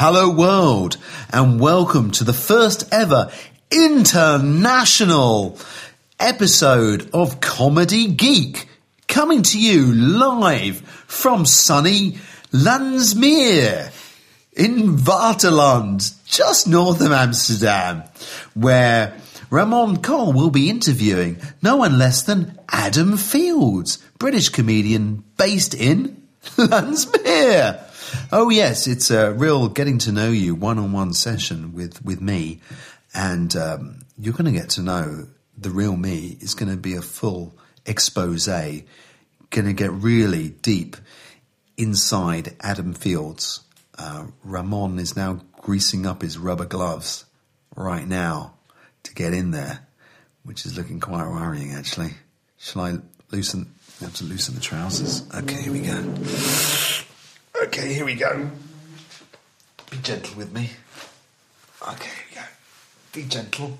Hello world and welcome to the first ever international episode of Comedy Geek coming to you live from sunny Landsmeer in Waterland, just north of Amsterdam, where Ramon Cole will be interviewing no one less than Adam Fields, British comedian based in Landsmeer. Oh yes, it's a real getting to know you one-on-one session with with me, and um, you're going to get to know the real me. It's going to be a full expose. Going to get really deep inside Adam Fields. Uh, Ramon is now greasing up his rubber gloves right now to get in there, which is looking quite worrying actually. Shall I loosen? I have to loosen the trousers. Okay, here we go. Okay, here we go. Be gentle with me. Okay, here we go. Be gentle.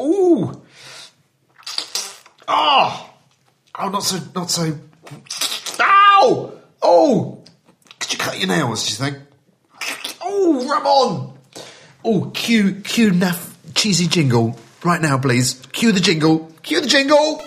Ooh! Oh! Oh, not so, not so. Ow! Oh! Could you cut your nails, do you think? Oh, Ramon! Oh, cue, cue naff cheesy jingle right now, please. Cue the jingle. Cue the jingle!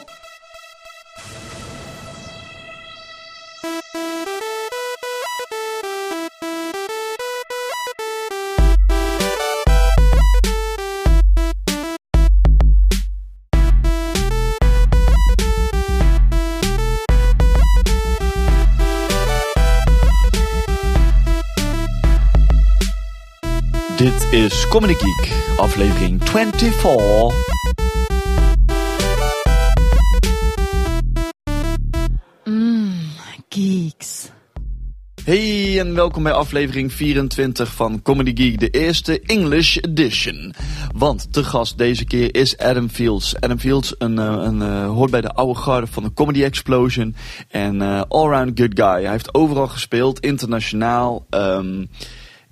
Comedy Geek, aflevering 24. Geeks. Hey en welkom bij aflevering 24 van Comedy Geek, de eerste English edition. Want te gast deze keer is Adam Fields. Adam Fields een, eh, een, eh, hoort bij de oude garde van de Comedy Explosion. En eh, all-round good guy. Hij heeft overal gespeeld, internationaal. ehm,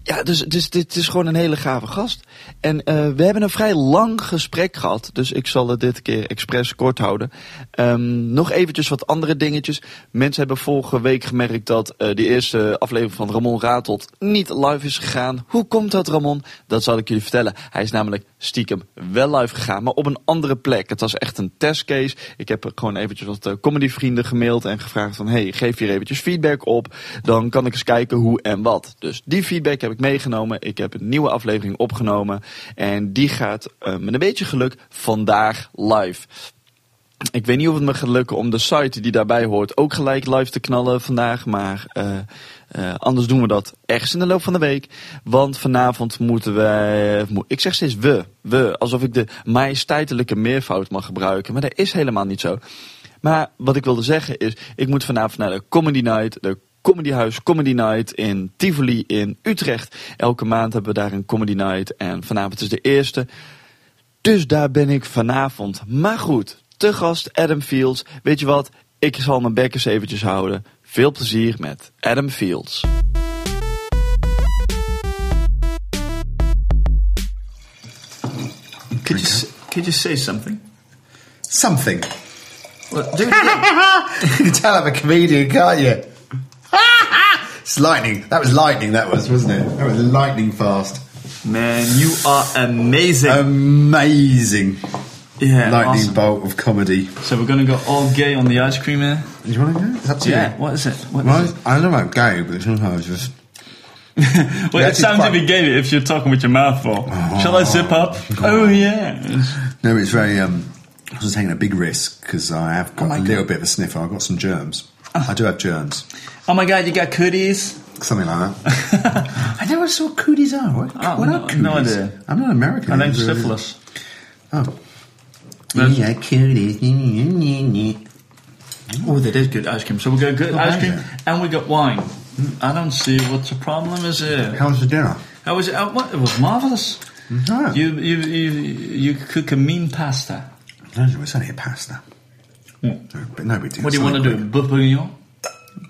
ja, dus, dus dit is gewoon een hele gave gast. En eh, we hebben een vrij lang gesprek gehad. Dus ik zal het dit keer expres kort houden. Ehm, nog eventjes wat andere dingetjes. Mensen hebben vorige week gemerkt dat eh, de eerste aflevering van Ramon Ratelt niet live is gegaan. Hoe komt dat, Ramon? Dat zal ik jullie vertellen. Hij is namelijk stiekem wel live gegaan, maar op een andere plek. Het was echt een testcase. Ik heb gewoon eventjes wat uh, comedyvrienden gemaild en gevraagd van... hey, geef hier eventjes feedback op. Dan kan ik eens kijken hoe en wat. Dus die feedback heb ik meegenomen. Ik heb een nieuwe aflevering opgenomen. En die gaat uh, met een beetje geluk vandaag live. Ik weet niet of het me gaat lukken om de site die daarbij hoort ook gelijk live te knallen vandaag. Maar uh, uh, anders doen we dat ergens in de loop van de week. Want vanavond moeten wij. Ik zeg steeds we. We. Alsof ik de majesteitelijke meervoud mag gebruiken. Maar dat is helemaal niet zo. Maar wat ik wilde zeggen is. Ik moet vanavond naar de Comedy Night. De Comedyhuis Comedy Night in Tivoli in Utrecht. Elke maand hebben we daar een Comedy Night. En vanavond is de eerste. Dus daar ben ik vanavond. Maar goed, te gast Adam Fields. Weet je wat? Ik zal mijn bek eens eventjes houden. Veel plezier met Adam Fields. Could you could you say something? Something. Well, do you can tell I'm a comedian, can't you? It's lightning. That was lightning, that was, wasn't it? That was lightning fast. Man, you are amazing. Amazing. yeah, lightning awesome. bolt of comedy. So we're gonna go all gay on the ice cream here. Do you want to go? It's up to Yeah. you. What is it? What is Well, it? I don't know about gay, but sometimes just. Well, it sounds quite- a bit gay if you're talking with your mouth full. Shall I zip up? Oh yeah. No, it's very. Um, I was taking a big risk because I have got Oh a little God. bit of a sniffer. I've got some germs. I do have germs. Oh my god, you got cooties. Something like that. I never saw cooties are. What, Oh, what no- are cooties? no idea. I'm not American. I think Is syphilis. Oh. That's- Yeah, cooties. Oh, that is good ice cream. So we got good Not ice cream yeah. and we got wine. Hmm, I don't see what the problem is here. How was the dinner? How was it? Oh, what? It was marvelous. No, You you you you cook a mean pasta. no, was only a pasta. But no big deal. What do you want to do? Bourguignon?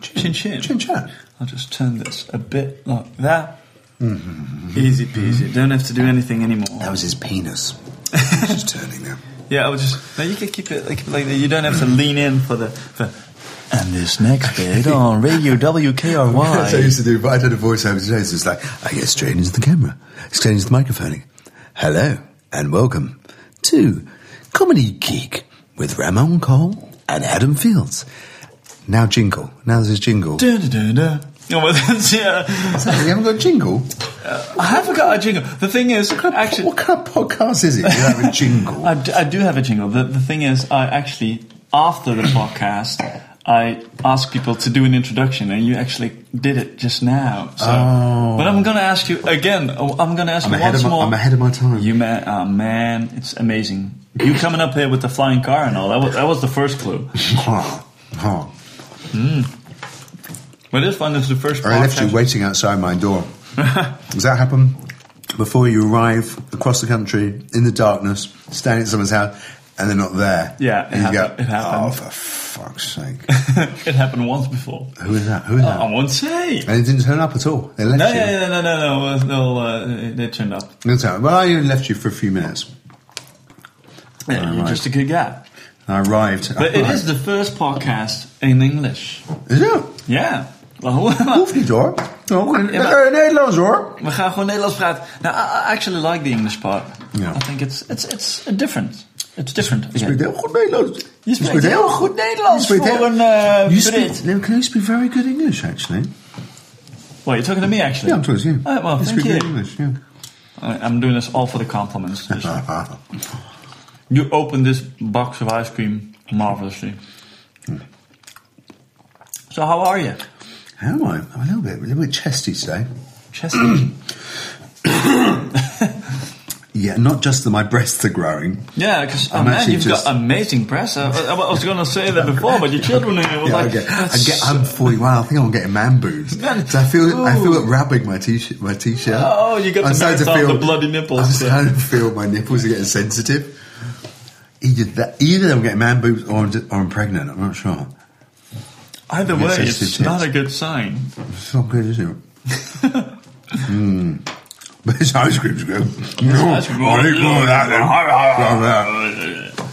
Chin chin. Chin chin. I'll just turn this a bit like that. Mm-hmm. Easy peasy. Don't have to do anything anymore. That was his penis. Just turning there. Yeah, I was just. No, you can keep it like like that. You don't have to lean in for the. For, And this next bit on Radio That's what I WKRY. used to do, but I did a voiceover today, so it's like, I get straight into the camera, straight into the microphone. Hello, and welcome to Comedy Geek with Ramon Cole and Adam Fields. Now jingle. Now there's a jingle. Oh, well, that's, yeah. you haven't got a jingle? I haven't got a jingle. The thing is, actually, what kind of podcast is it? You have a jingle. I, d- I do have a jingle. The, the thing is, I actually, after the podcast, I asked people to do an introduction, and you actually did it just now. So, Oh. but I'm going to ask you again. oh, I'm going to ask I'm you once my- more. I'm ahead of my time. You man, oh, ah, man, it's amazing. You coming up here with the flying car and all that was, that was the first clue. Oh, oh. But this one is the first. I left you waiting outside my door. Does that happen before you arrive across the country in the darkness, standing at someone's house, and they're not there? Yeah, it happened- go, it happened. "Oh, for fuck's sake! it happened once before. Who is that? Who is that?" I won't say. And it didn't turn up at all. They left No, you. yeah, yeah, no, no, no. uh, they turned up. Turned up. Well, I only left you for a few minutes. Yeah, you're just a good guy. I arrived. But it is the first podcast in English. Is it? Well, Hoeft niet hoor. No, eh, Nederlands hoor. we gaan gewoon Nederlands praten. Now, I actually like the English part. Ja. I think it's it's it's a different. It's different. Je spreekt heel goed Nederlands. Je spreekt heel goed Nederlands voor heel- een eh, You speak, can you speak very good English, actually? Well, you're talking to me actually. Yeah, I'm talking to you. Oh, well, you thank speak you. English, yeah. I'm doing this all for the compliments. You opened this box of ice cream marvelously. So how are you? How am I? I'm a little bit, a little bit chesty today. Chesty. Yeah, not just that my breasts are growing. Yeah, because oh man, you've just- got amazing breasts. I, I was going to say that before, but your children were Yeah, like, okay. I get, I'm 41. I think I'm getting man boobs. So I feel, I feel it wrapping my t-shirt. My t-shirt. Oh, you got I'm the to feel the bloody nipples. I'm starting to feel my nipples are getting sensitive. Either that, either I'm getting man boobs or I'm, just, or I'm pregnant. I'm not sure. Either way, it's not a good sign. It's not good, is it? mm. But this ice cream's good. No, ice cream. I more of that then.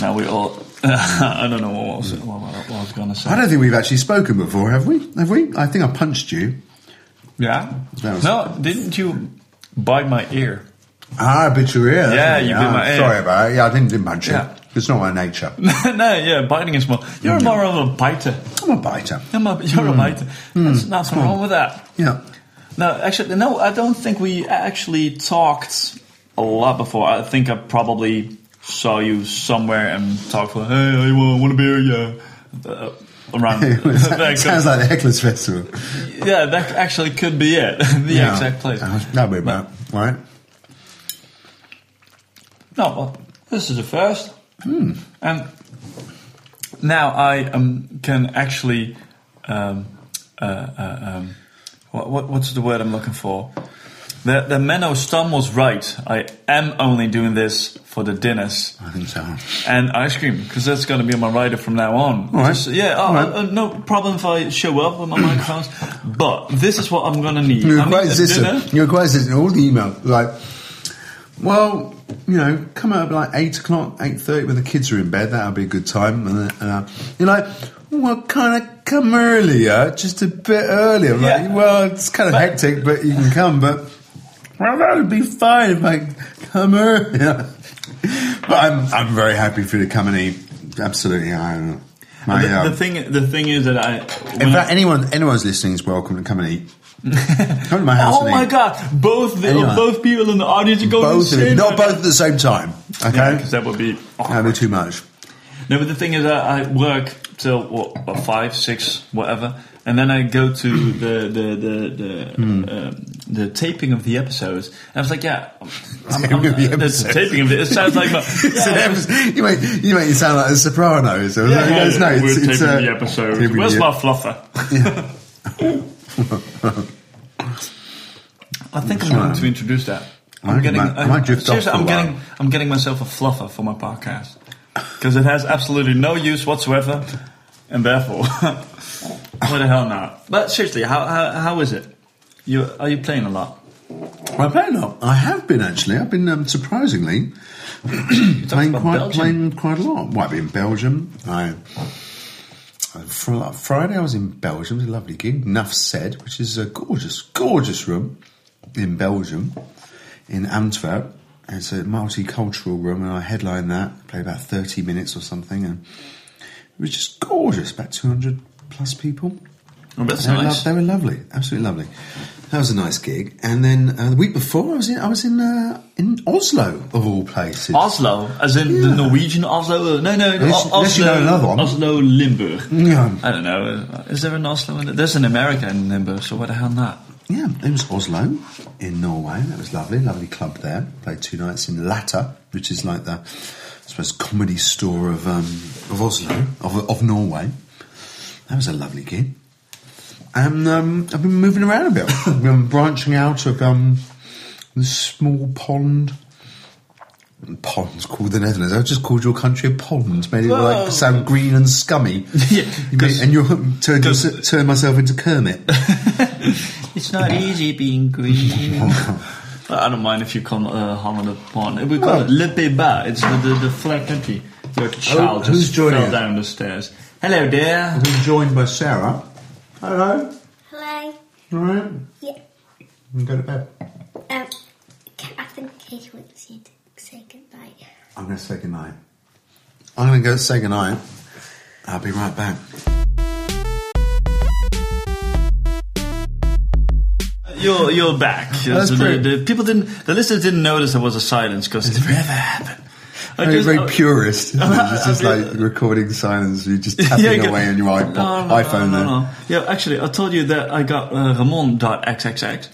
Now we all. I don't know what was, what, what I was going to say. I don't think we've actually spoken before, have we? Have we? I think I punched you. Yeah. No, didn't you bite my ear? Ah, I bit your ear. Yeah, you bit Ah, my ear. Sorry about it. Yeah, I didn't, didn't punch Yeah. you. It's not my nature. no, yeah, biting is more. You're more of a biter. I'm a biter. You're, a, you're a biter. There's nothing wrong with that. Yeah. No, actually, no, I don't think we actually talked a lot before. I think I probably saw you somewhere and talked for, hey, I want, a beer, yeah. Uh, around. that Sounds could- like the Hecklers Festival. yeah, that actually could be it. the Yeah. exact place. Uh, That'll be about right. No, well, this is the first. And now I um, can actually. Um, uh, uh, um, what, what, what's the word I'm looking for? The, the Menno Stam was right. I am only doing this for the dinners I think so. and ice cream because that's going to be my rider from now on. All right. Just- yeah, right. uh, no problem if I show up with my microphones. But this is what I'm going to need. You're quite insistent. You're quite insistent. All the emails like, well, you know, come out at like eight o'clock, eight thirty when the kids are in bed. That'll be a good time. And then, uh, you're like, well, kind of come earlier, just a bit earlier. I'm Yeah. Like, well, it's kind of But- hectic, but you can come. But well, that would be fine if I come earlier. but I'm I'm very happy for you to come and eat. Absolutely, I. My, the, um, the thing, the thing is that I. in when I- fact, anyone anyone's listening is welcome to come and eat. Come to my house Oh my eat. god! Both the, Anyway. both people in the audience are going both to of say them, not both at the same time. Okay, because that would be. that'd be too much. No, but the thing is, I, I work till what, what, five, six, whatever, and then I go to the the the the, Hmm. um, the taping of the episodes. And I was like, yeah, I'm, Taping of the the taping of it. It sounds like my, yeah, episode- you make you make it sound like the Sopranos. Or yeah, no, it's, no, it's, we're it's, taping uh, the episodes. taping Where's my fluffer? I think I'm going to introduce that. I I'm getting. might- I might seriously, a I'm while. getting. I'm getting myself a fluffer for my podcast because it has absolutely no use whatsoever, and therefore, why the hell not? But seriously, how how, how is it? You are you playing a lot? I'm playing lot. I have been actually. I've been um, surprisingly playing quite Belgium. playing quite a lot. I've been in Belgium. I Friday I was in Belgium. It was a lovely gig. Nuff said, which is a gorgeous, gorgeous room in Belgium, in Antwerp. It's a multicultural room, and I headlined that. Played about thirty minutes or something, and it was just gorgeous. About two hundred plus people. Oh, that's They nice. they were lovely, absolutely lovely. That was a nice gig. And then uh, the week before, I was in I was in uh, in Oslo of all places. Oslo, as in the Norwegian Oslo. No, no, Unless- O- unless you Oslo. know another one. Oslo, Limburg. Yeah. I don't know. uh, Is there an Oslo? In There's an America in Limburg, so what the hell not? Yeah, it was Oslo in Norway. That was lovely, lovely club there. Played two nights in Latter, which is like the, I suppose, comedy store of um, of Oslo, of, of Norway. That was a lovely gig. And um, I've been moving around a bit. I've been branching out of um, this small pond. Ponds called the Netherlands. I just called your country a pond. Made it Whoa. like sound green and scummy. Yeah, You made- and you turned, your- turned myself into Kermit. It's not easy being green. I don't mind if you come uh, on a pond. We call Oh. it Le Pays-Bas. It's the, the, the flat country. Where the child who's just joining fell down the stairs. Hello there. I've been joined by Sarah. Hello. Hello. All right. Yeah. And go to bed. Um, I think Kate wants you to say goodbye. I'm going to say goodnight. I'm going to go say goodnight. I'll be right back. You're you're back. That's So the, great. the people didn't. The listeners didn't notice there was a silence because it never happened. I Very, just- very purist. it? It's just like recording silence. You're just tapping Yeah, away on your iPod, No, no, iPhone no. Yeah, actually, I told you that I got uh, Ramon.xxx.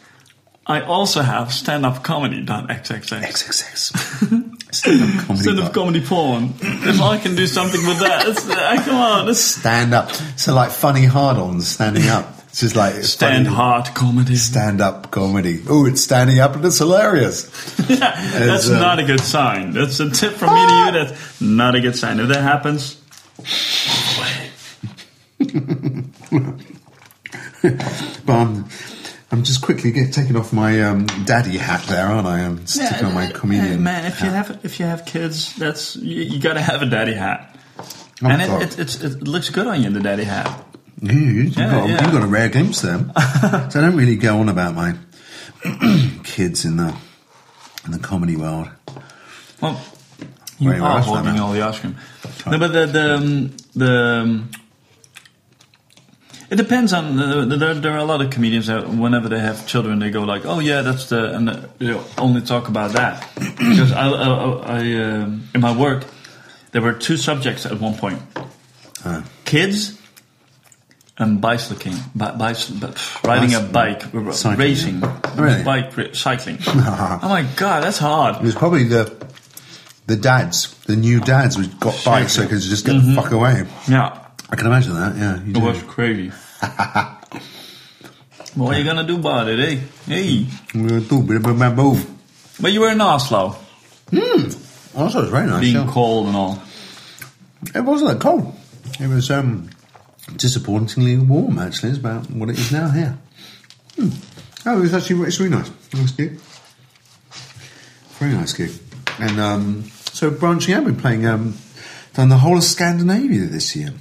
I also have standupcomedy.xxx. XXX. Stand-up comedy. stand-up comedy porn. if I can do something with that, it's, uh, come on, it's Stand up. So like funny hard-ons standing up. It's just like stand funny hard comedy. Stand-up comedy. Oh, it's standing up and it's hilarious. yeah, that's um, not a good sign. That's a tip from me to you. That's not a good sign. If that happens, But I'm, I'm just quickly get, taking off my um, daddy hat there, aren't I? I'm sticking on my comedian. uh, man, if you have if you have kids, that's you, you got to have a daddy hat. Oh, and God. it, it, it looks good on you, in the daddy hat. You, you've, Yeah, got, yeah. you've got a rare glimpse there. so I don't really go on about my kids in the in the comedy world. Well, you Very are holding all the ice cream. No, but the the um, the um, it depends on the, there. There are a lot of comedians that whenever they have children, they go like, "Oh yeah, that's the," and you know, only talk about that. because I, I, I um, in my work, there were two subjects at one point: Uh, kids and bicycling, bi- bicy- bi- riding a bike, Cycling. racing, Really? bike ra- cycling. oh my god, that's hard. it was probably the the dads, the new dads, who got bikes so they could just get the fuck away. Yeah. I can imagine that. Yeah, you It do. was crazy. what are you gonna do about it, eh? Hey. We're gonna do a bit of bamboo. But you were in Oslo, Also, it was very nice. being yeah. cold and all. It wasn't that cold. It was um, disappointingly warm. Actually, it's about what it is now here. Hmm. Oh, it was actually it's really nice. Nice gig. Very nice gig. And um, so branching out, we've been playing um, done the whole of Scandinavia this year.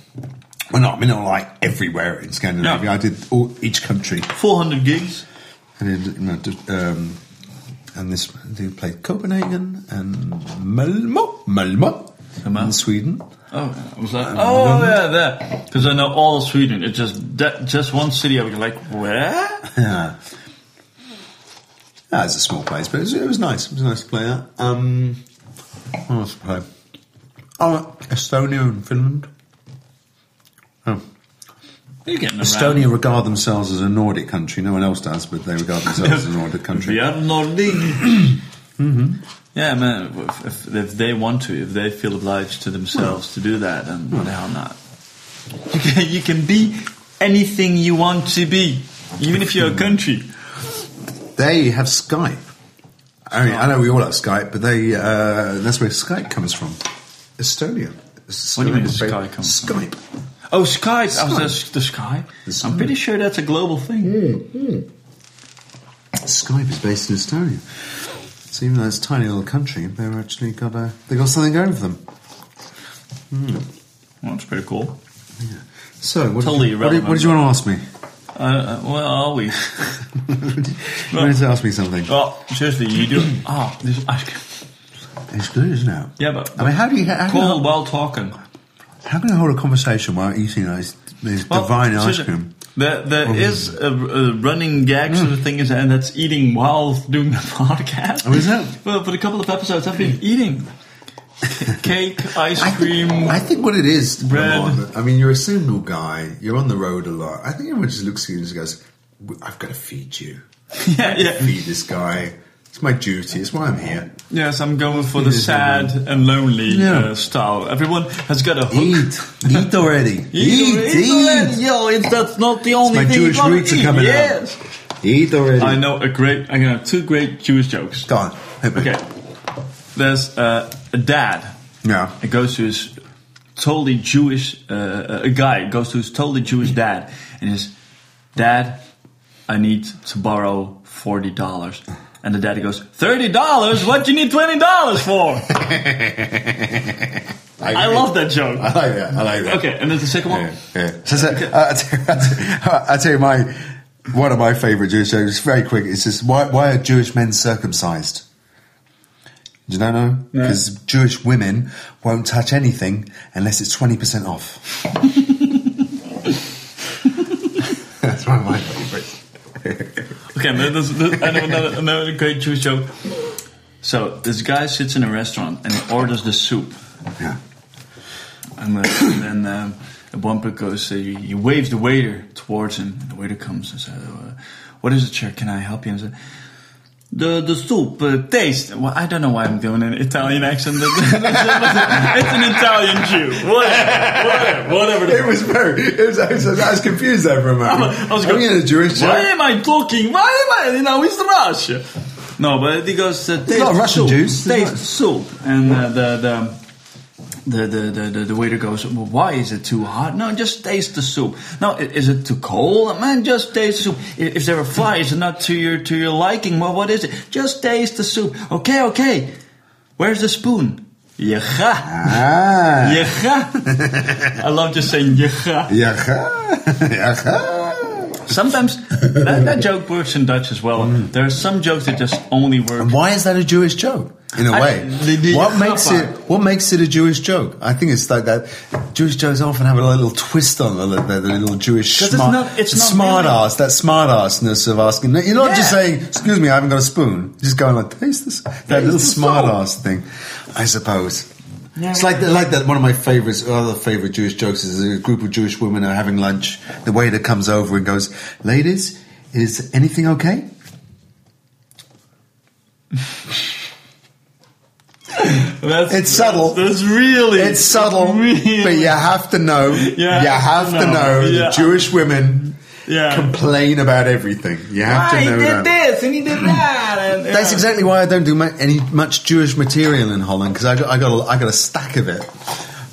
Well, not I mean not like everywhere in Scandinavia. No. I did all, each country. 400 gigs. I did, you know, did, um, and this they played Copenhagen and Malmo, Malmo, Malmö. In Sweden. Oh, I was like, oh yeah, there. Because I know all of Sweden. It's just that, just one city. I was like, where? Yeah. Yeah, it's a small place, but it was, it was nice. It was nice to play that. Um, what else to play? Oh, Estonia and Finland. Oh. You're getting around. Estonia regard themselves as a Nordic country. No one else does, but they regard themselves as a Nordic country. We are Nordic. Yeah, man. If, if, if they want to, if they feel obliged to themselves to do that, then why the hell not? You can, you can be anything you want to be, even if you're a country. They have Skype. I mean, I know we all have Skype, but they uh, that's where Skype comes from. Estonia. What do you mean Skype comes from? Skype. Oh, Skype. I was Skype. just the Sky. The I'm pretty sure that's a global thing. Skype is based in Estonia. So even though it's a tiny little country, they've actually got a they got something going for them. Well, that's pretty cool. Yeah. So, what, Totally did, you, what, did, what did you want to ask me? Uh, uh, well, are we? You wanted to ask me something. well, seriously, you do. Ah, this ice cream. It's good, isn't it? Yeah, but I mean, how do you how, can you hold, while talking. how can you hold a conversation while eating those, these Well, divine ice cream? There, there is a, a running gag sort of hmm. thing, is and that's eating while doing the podcast. Oh, is that? Well, for a couple of episodes, I've been eating cake, ice I cream. think, I think what it is, bread. I mean, you're a single guy. You're on the road a lot. I think everyone just looks at you and just goes, "I've got to feed you. yeah, yeah. Feed this guy. It's my duty. It's why I'm here. Yes, I'm going for the sad and lonely Yeah. uh, style. Everyone has got a hook. Eat, eat already. Eat, eat. Yo, it's, that's not the only My thing Jewish you gotta roots are eat. coming out. yes. Eat already. I know a great. I know two great Jewish jokes. Go on. hit me. Okay, there's uh, a dad. Yeah. He goes to his totally Jewish. Uh, a guy goes to his totally Jewish dad and says, "Dad, I need to borrow forty dollars." And the daddy goes, 30 dollars? What do you need twenty dollars for?" I love that joke. I like that. I like that. Okay, and then the second one. Yeah, yeah. So, so, uh, I tell you- I tell- I tell you my one of my favourite Jewish jokes. It's very quick. It's just why why are Jewish men circumcised? Do you don't know? Because Jewish women won't touch anything unless it's twenty percent off. That's one of my favourites. Okay, but there's, there's I know another, another great Jewish joke. So this guy sits in a restaurant and he orders the soup, Yeah. and, uh, and then um, at one point goes, uh, he, he waves the waiter towards him, and the waiter comes and says, uh, "What is it, sir? Can I help you?" And said, the the soup uh, taste. Well, I don't know why I'm doing an Italian accent. it's an Italian Jew. Whatever, whatever, whatever. It was very. It was, I, was, I was confused there for a moment. I was going, in a Jewish Why am I talking? Why am I? You know, it's Russia. No, but goes. Uh, taste not Russian soup, Jews. Taste soup, and uh, the the. The, the, the, the, waiter goes, well, why is it too hot? No, just taste the soup. No, is it too cold? Man, just taste the soup. If, there are flies and not to your to your liking, well, what is it? Just taste the soup. Okay, okay. Where's the spoon? Yecha. Ah. Yecha. I love just saying yecha. Yeah. Yeah. Sometimes that, that joke works in Dutch as well. Mm. There are some jokes that just only work. Why is that a Jewish joke? In a way, what makes it what makes it a Jewish joke? I think it's like that. Jewish jokes often have a little twist on the, the, the little Jewish 'Cause it's smart, not- it's smart really- ass, that smart assness of asking. You're not just saying, "Excuse me, I haven't got a spoon." Just going like, "Taste this." That Taste little smart ass thing, I suppose. Yeah. It's like like that. One of my favorites, other favorite Jewish jokes is a group of Jewish women are having lunch. The waiter comes over and goes, "Ladies, is anything okay?" That's, It's subtle. That's really. It's subtle, really- but you have to know. you have to no, know yeah. that Jewish women Yeah. complain about everything. You have Why to know he did that. this and he did that. And, That's exactly why I don't do mu- any much Jewish material in Holland because I got I got a, I got a stack of it.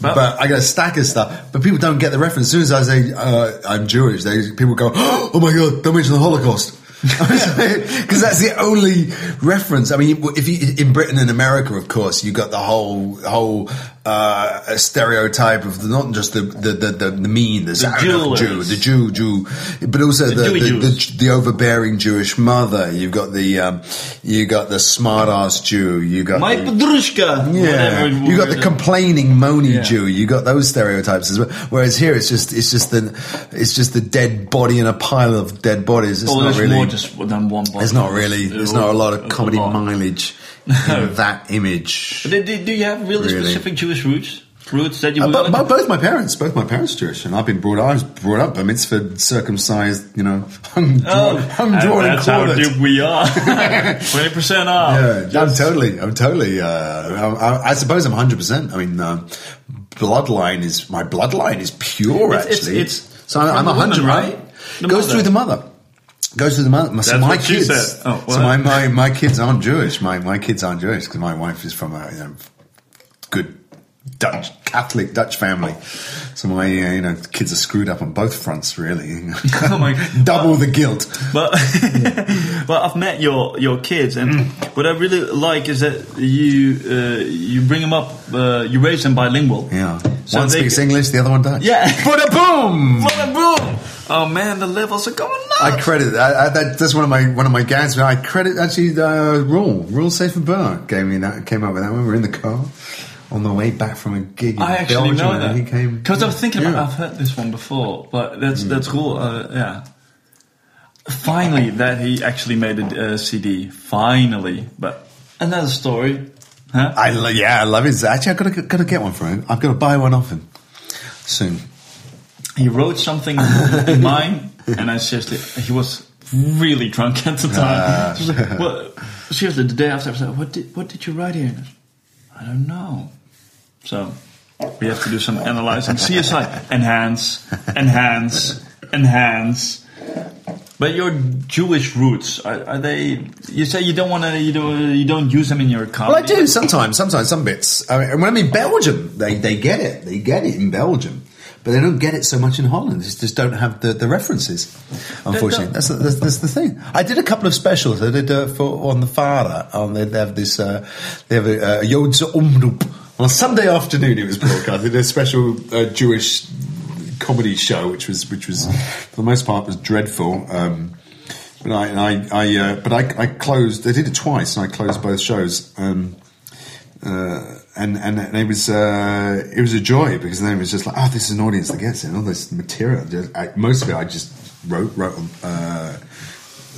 Well- but I got a stack of stuff, but people don't get the reference. As soon as I say uh, I'm Jewish, they people go, "Oh my god, don't mention the Holocaust," because that's the only reference. I mean, if you in Britain and America, of course, you got the whole whole uh, a stereotype of the, not just the the the, the, the mean, the, Jewelers. Jew, the Jew Jew, but also the the, the, the overbearing Jewish mother. You've got the um, you got the smart ass Jew. You got My the, yeah, you got the complaining, moany Yeah. Jew. You got those stereotypes as well. Whereas here, it's just it's just the it's just the dead body in a pile of dead bodies. It's Well, not there's really. more just than one. There's not really. There's not a lot of comedy mileage that image. Do, do, do you have really, Really. specific Jewish roots? Roots that you Uh, but, but both my parents, both my parents Jewish, and I've been brought. I was brought up a mitzvah, circumcised, you know, hung, drawn, Oh, hung, drawn, and that's how quartered. deep we are. Twenty percent off. Yeah, I'm totally, I'm totally. Uh, I, I suppose I'm 100. percent I mean, um, bloodline is my bloodline is pure. It's- it's- actually, it's so I'm, from I'm 100. woman, right? right? The Goes mother. through the mother. Goes to the mother. So That's my kids. Oh, so my, my my kids aren't Jewish. My my kids aren't Jewish because my wife is from a you know, Dutch Catholic Dutch family. So my uh, you know kids are screwed up on both fronts. Really, Oh my- double the guilt. But well, I've met your your kids, and Mm. what I really like is that you uh, you bring them up, uh, you raise them bilingual. Yeah. So one speaks English, the other one Dutch. Yeah. Bada boom! Boom, boom. Oh man, the levels are going nuts. I credit I, I, that. That's one of my one of my gags. I credit actually uh, Roel Roel C. Verburg gave me that. Came up with that when we were in the car on the way back from a gig. In I actually Belgium, know that He came because I was thinking about. I've heard this one before, but that's that's cool. Uh, yeah. Finally, that he actually made a uh, CD. Finally, but another story, huh? I lo- yeah, I love his. Actually, I've got to got to get one for him. I've got to buy one off him soon. he wrote something in mine, and I seriously, he was really drunk at the time. He was like, well, seriously, the day after, I was like, "What did what did you write here?" And I, was, I don't know. So we have to do some analyzing. CSI enhance, enhance, enhance. But your Jewish roots are, are they? You say you don't want to. You don't. You don't use them in your comedy. Well, I do sometimes. Sometimes some bits. I mean, and when I'm in Belgium, they they get it. They get it in Belgium. But they don't get it so much in Holland. They just don't have the, the references. Unfortunately, that's the, that's, that's the thing. I did a couple of specials. I did uh, for on the Father. On they, they have this. Uh, they have a, a Joodse omroep on Sunday afternoon. It was broadcast. Did a special uh, Jewish comedy show, which was which was for the most part was dreadful. Um, but I, I, I uh, but I, I closed. They did it twice, and I closed both shows. Um, uh, and, and and it was uh, it was a joy because then it was just like oh this is an audience that gets it and all this material just, I, most of it I just wrote wrote on, uh,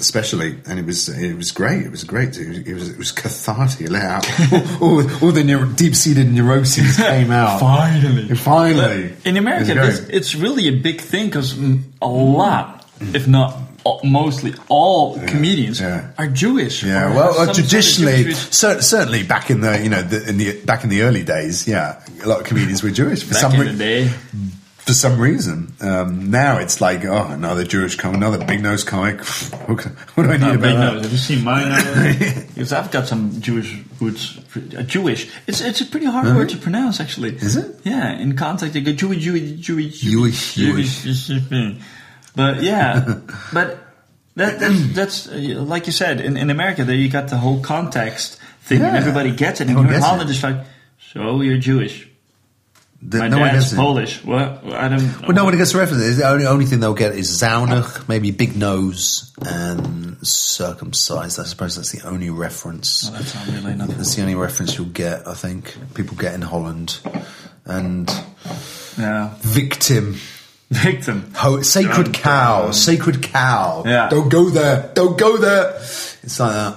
especially and it was it was great it was great it was it was, it was cathartic let out all, all, all the neur- deep seated neuroses came out Finally. finally In America, It was it's, it's really a big thing because a lot, if not mostly all comedians, yeah. are Jewish. Yeah, or have well, some uh, sort of traditionally, cer- certainly back in the you know the, in the back in the early days, yeah, a lot of comedians were Jewish for back some in re- the day. For some reason. Um, now it's like, oh, another Jewish comic, another big nose comic. what do I need Uh, about big that? nose. Have you seen my nose? because I've got some Jewish roots. Uh, Jewish. It's it's a pretty hard word to pronounce, actually. Is it? Yeah. In context, you go Jewish, Jewish, Jewish, Jewish, Jewish. But yeah, but that, that's that's uh, like you said in, in America. There you got the whole context thing, and everybody gets it. And here in Holland, it. it's like, so you're Jewish. The- My no one dad's it. Polish. What? I don't. Well, no one gets the reference. The only, only thing they'll get is Zaunach, maybe big nose, and circumcised. I suppose that's the only reference. Oh, that's not really another. That's the only reference you'll get, I think. People get in Holland. And Yeah. victim. Victim. Ho- sacred cow, dun. sacred cow. Yeah. Don't go there. Don't go there. It's like that.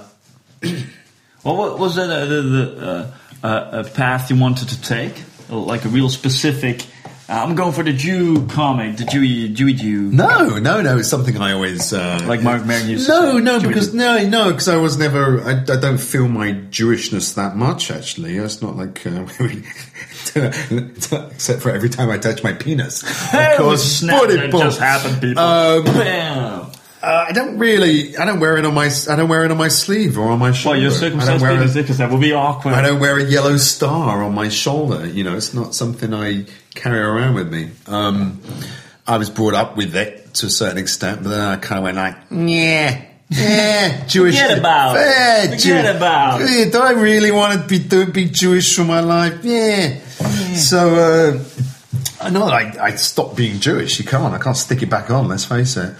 Well, what was that uh, the, the uh, uh, a path you wanted to take? Like a real specific. Uh, I'm going for the Jew comic, the Jewy Jewy Jew. No, no, no. It's something I always uh, Like Marc Maron used No, say, no, Jewy because Jew. no, no, because I was never. I, I don't feel my Jewishness that much. Actually, it's not like uh, except for every time I touch my penis. Of course, snap, bump. just happened, people. Um, Bam. Uh, I don't really. I don't wear it on my. I don't wear it on my sleeve or on my shoulder. Well, your I don't circumcised penis, it- because that would be awkward. I don't wear a yellow star on my shoulder. You know, it's not something I carry around with me. Um, I was brought up with it to a certain extent, but then I kind of went like, yeah. Yeah, Jewish. Forget about. Yeah, Forget Jew- about. Yeah, Do I really want to be do, be Jewish for my life? Yeah. So, uh, I know that I, I stopped being Jewish. You can't. I can't stick it back on. Let's face it.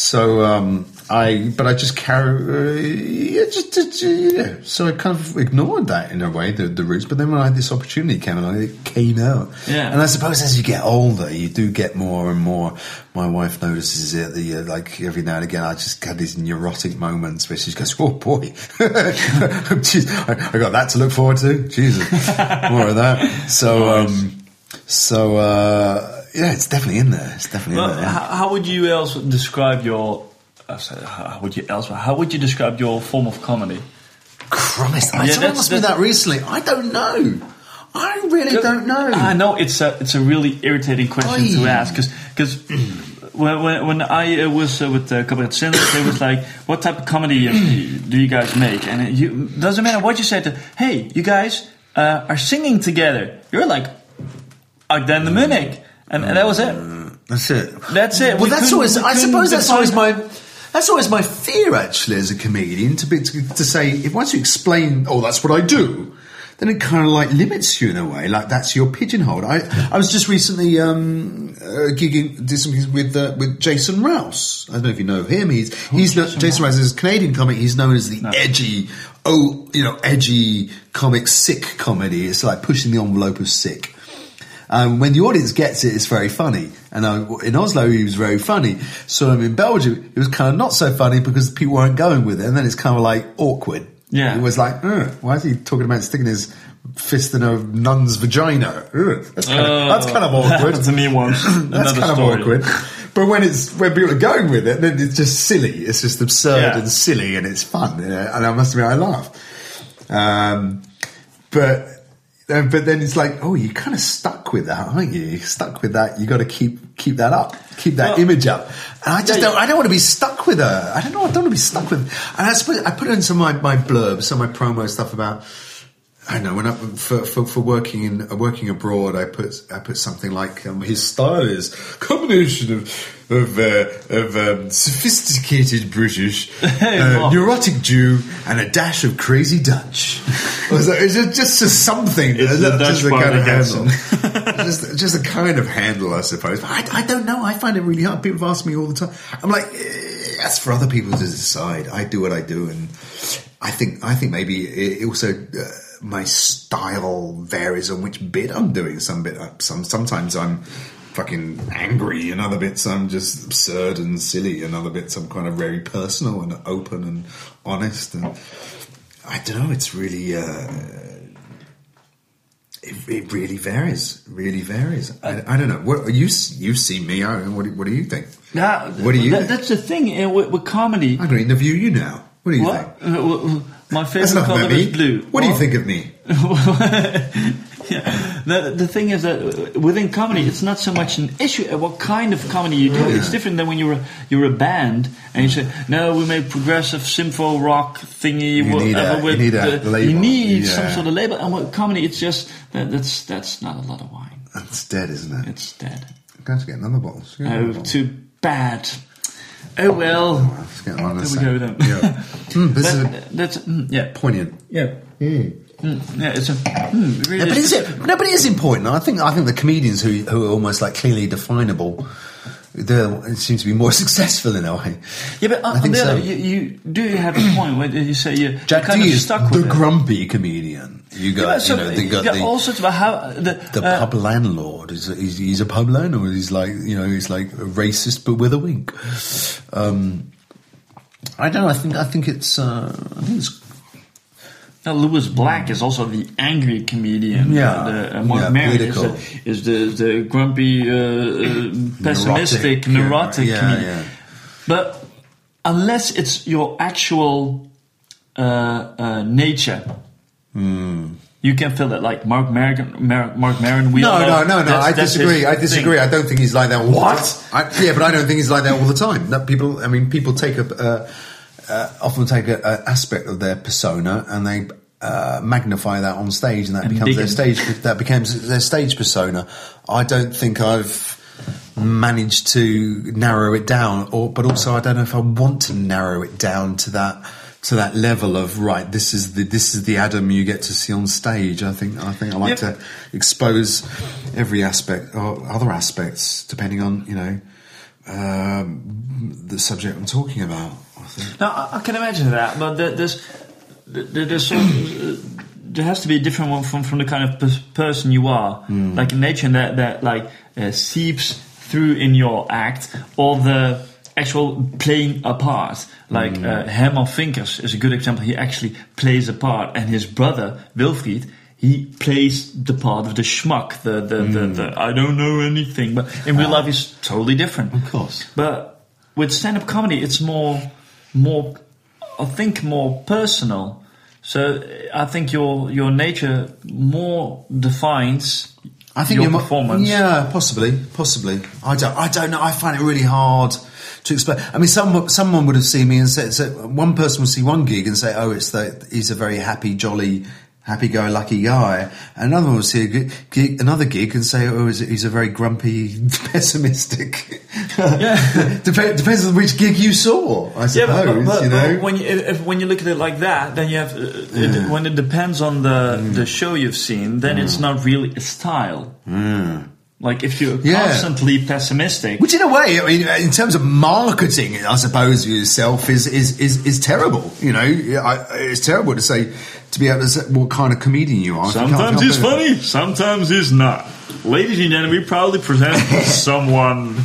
So um, I, but I just carry, uh, yeah, just, just yeah. So I kind of ignored that in a way, the, the roots. But then when I had this opportunity came along, it came out. Yeah. And I suppose as you get older, you do get more and more. My wife notices it. The uh, like every now and again, I just had these neurotic moments where she goes, "Oh boy, Jeez, I, I got that to look forward to." Jesus, more of that. So. Um, so uh, yeah, it's definitely in there. It's definitely Well, in there. yeah. how, how would you else describe your? Uh, sorry, how would you else? How would you describe your form of comedy? Christ, I Yeah, someone asked me that recently. I don't know. I really don't know. I know it's a it's a really irritating question to ask because when, when when I uh, was uh, with uh, Cabaret Cinema, it was like, what type of comedy uh, do you guys make? And it you, doesn't matter what you said. To hey, you guys uh, are singing together. You're like Acda en De Munnik, and, and that was it. That's it. That's it. Well, We that's always. we I suppose that's always my. That's always my fear, actually, as a comedian, to be to, to say if once you explain, oh, that's what I do. then it kind of like limits you in a way. Like that's your pigeonhole. I I was just recently um, uh, gigging did some gigs with uh, with Jason Rouse. I don't know if you know of him. He's he's no, Jason Rouse is a Canadian comic. He's known as the edgy, oh you know, edgy comic, sick comedy. It's like pushing the envelope of sick. Um, when the audience gets it, it's very funny. And I, in Oslo, he was very funny. So um, in Belgium, it was kind of not so funny because people weren't going with it. And then it's kind of like awkward. Yeah. It was like, why is he talking about sticking his fist in a nun's vagina? Ugh, that's, kind of, that's kind of awkward. That's a me one. That's kind story. of awkward. But when it's when people are going with it, then it's just silly. It's just absurd Yeah. and silly, and it's fun. you know, And I must admit, I laugh. Um, but uh, but then it's like, oh, you're kind of stuck with that, aren't you? You're stuck with that. You got to keep keep that up, keep that Well, image up. And I just yeah, don't. I don't want to be stuck with her. I don't know. I don't want to be stuck with. And I suppose I put it in some of my my blurbs, some of my promo stuff about. I know when I, for, for for working in uh, working abroad, I put I put something like um, his style is combination of of uh, of um, sophisticated British, uh, neurotic Jew, and a dash of crazy Dutch. Was, it's just, just something, It's the just a kind of handle, just just a kind of handle, I suppose. I, I don't know. I find it really hard. People ask me all the time. I'm like, eh, that's for other people to decide. I do what I do, and I think I think maybe it also uh, my style varies on which bit I'm doing. Some bit, uh, some sometimes I'm fucking angry, and other bits I'm just absurd and silly, and other bits I'm kind of very personal and open and honest. And I don't know. It's really. Uh, it, it really varies. Really varies. I, I don't know. What you you've seen me? I, what, do- what do you think? Yeah, What do you that- that's the thing uh, with, with comedy. I'm going to interview you now. What do you What? think? Uh, w- w- my That's favorite enough color about is blue. What do you think of me? yeah. The, the thing is that uh, within comedy, it's not so much an issue what kind of comedy you do. It's different than when you're a, you're a band and you say, "No, we make progressive sympho rock thingy." You need whatever a- with you need a the- label. You need Yeah. some sort of label. And with comedy, it's just that, that's that's not a lot of wine. That's dead, isn't it? It's dead. I'm going to get another bottle. Let's get another Oh, bottle. too bad. Oh well. Let's get There we go then. Yeah. Mm, this is That, that's mm, yeah. poignant. Yeah. Mm, yeah, it's a mm, really Yeah, but is it? No, but it is important. I think I think the comedians who who are almost like clearly definable, they seem to be more successful in a way. Yeah, but on, I think so. other, you, you do have a point where you say you Jack kind Dee of is stuck the it. grumpy comedian. You got, Yeah, so you know, they got you the, all sorts of how the, the uh, pub landlord. He's, he's, he's a pub landlord. He's like, you know, he's like a racist, but with a wink. Um, I don't know. I think I think it's. Uh, I think it's. Now Lewis Black is also the angry comedian. Yeah. The, uh, Marc Yeah, Maron is the, is the the grumpy, uh, uh, pessimistic, yeah, neurotic yeah, comedian. yeah. But unless it's your actual uh, uh, nature. You can feel that, like Marc Maron. Mar- Marc Maron. We No, no, no, no. I disagree. I disagree. thing. I don't think he's like that. What? I, yeah, but I don't think he's like that all the time. That people, I mean, people take a, uh, uh, often take a, a aspect of their persona and they uh, magnify that on stage, and that And becomes their stage. That becomes their stage persona. I don't think I've managed to narrow it down, or but also I don't know if I want to narrow it down to that to that level of right. This is the this is the Adam you get to see on stage. I think I think I like Yep. to expose every aspect or other aspects depending on you know um, the subject I'm talking about. I think. No, I, can imagine that, but there's there, there's uh, there has to be a different one from, from the kind of pers- person you are, like nature that that like uh, seeps through in your act, or the actual playing a part. Like uh, Herman Finkers is a good example. He actually plays a part, and his brother Wilfried. He plays the part of the schmuck, the the, the, the I don't know anything, but in real life he's totally different. Of course. But with stand-up comedy, it's more, more, I think, more personal. So I think your your nature more defines I think your you're performance. Yeah, possibly, possibly. I don't. I don't know. I find it really hard to explain. I mean, some someone would have seen me and said, so one person would see one gig and say, "Oh, it's that he's a very happy, jolly." Happy-go-lucky guy. Another one will see a gig, another gig and say, "Oh, he's a, very grumpy, pessimistic." Yeah. Dep- depends on which gig you saw, I suppose. Yeah, but, but, you know, but when you if, when you look at it like that, then you have uh, it, when it depends on the Mm. the show you've seen, then it's not really a style. Like if you're Mm. Yeah. constantly pessimistic, Which, in a way, I mean, in terms of marketing, I suppose yourself is is is, is terrible. You know, I, it's terrible to say to be able to say what kind of comedian you are. if you can't sometimes he's it. funny, sometimes he's not. Ladies and gentlemen, we proudly present someone.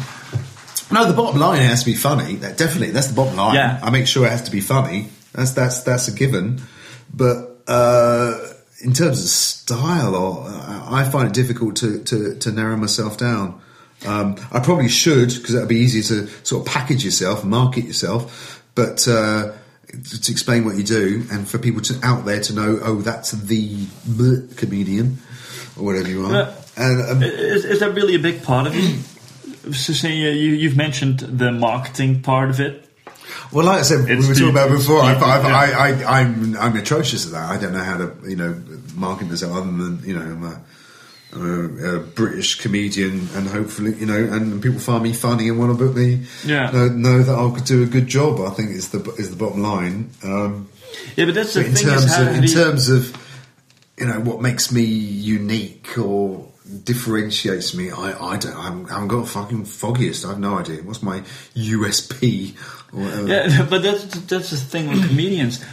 No, the bottom line has to be funny. That definitely, that's the bottom line. Yeah. I make sure it has to be funny. That's that's that's a given. But uh, in terms of style, or I find it difficult to to, to narrow myself down. Um, I probably should because that'd be easier to sort of package yourself, market yourself, but. Uh, to explain what you do, and for people to out there to know, oh, that's the comedian, or whatever you are. Yeah. And um, Is, is that really a big part of say uh, you you've mentioned the marketing part of it. Well, like I said, It's we were talking about before. I've, I've, yeah. I, I, I'm, I'm atrocious at that. I don't know how to, you know, market myself other than, you know, I'm a, I'm a, British comedian, and hopefully, you know, and people find me funny and want to book me. Yeah. know, know that I could do a good job. I think is the is the bottom line. Um, Yeah, but that's the in thing. terms of in you- terms of you know what makes me unique or differentiates me, I, I don't. I'm, I haven't got a fucking foggiest. I have no idea. What's my USP? Or whatever. Yeah, but that's that's the thing with comedians.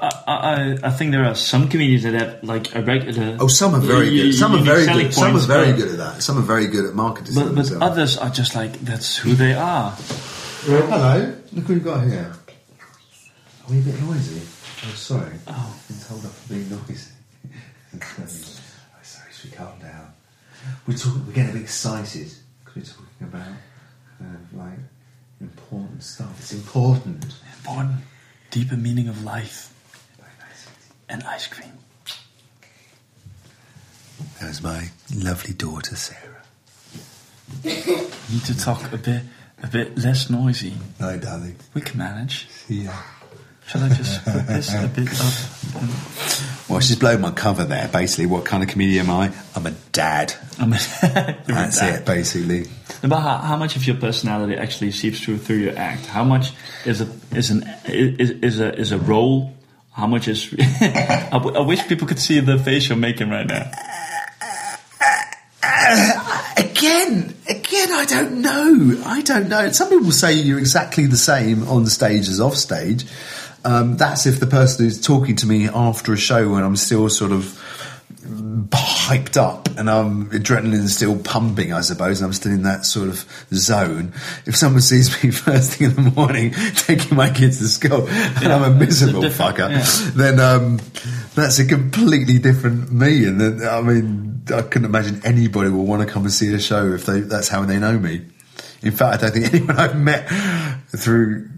I, I I think there are some comedians that have like a regular. Oh, some are very good. Some are very selling good. Some are very good at that. Some are very good at marketing. But, but themselves. others are just like that's who they are. Hello, look who we've got here. Are we a bit noisy? Oh, sorry. Oh, been told off for being noisy. oh, sorry, should we calm down? We're talking. We're getting a bit excited because we're talking about kind of like important stuff. It's important. Important, deeper meaning of life and ice cream. There's my lovely daughter Sarah. Need to talk a bit a bit less noisy. Hi, darling. We can manage. Yeah. Shall I just put this a bit up? Well, she's blown my cover there. Basically, what kind of comedian am I? I'm a dad. I'm a. That's it, basically. But how, how much of your personality actually seeps through through your act? How much is a is an is, is a is a role? How much is? I, w- I wish people could see the face you're making right now. Again, again, I don't know. I don't know. Some people say you're exactly the same on stage as off stage. Um, that's if the person who's talking to me after a show when I'm still sort of hyped up and I'm adrenaline's still pumping, I suppose, and I'm still in that sort of zone. If someone sees me first thing in the morning taking my kids to school and I'm a miserable different- fucker, yeah. then um, that's a completely different me. And then, I mean, I couldn't imagine anybody will want to come and see a show if they that's how they know me. In fact, I don't think anyone I've met through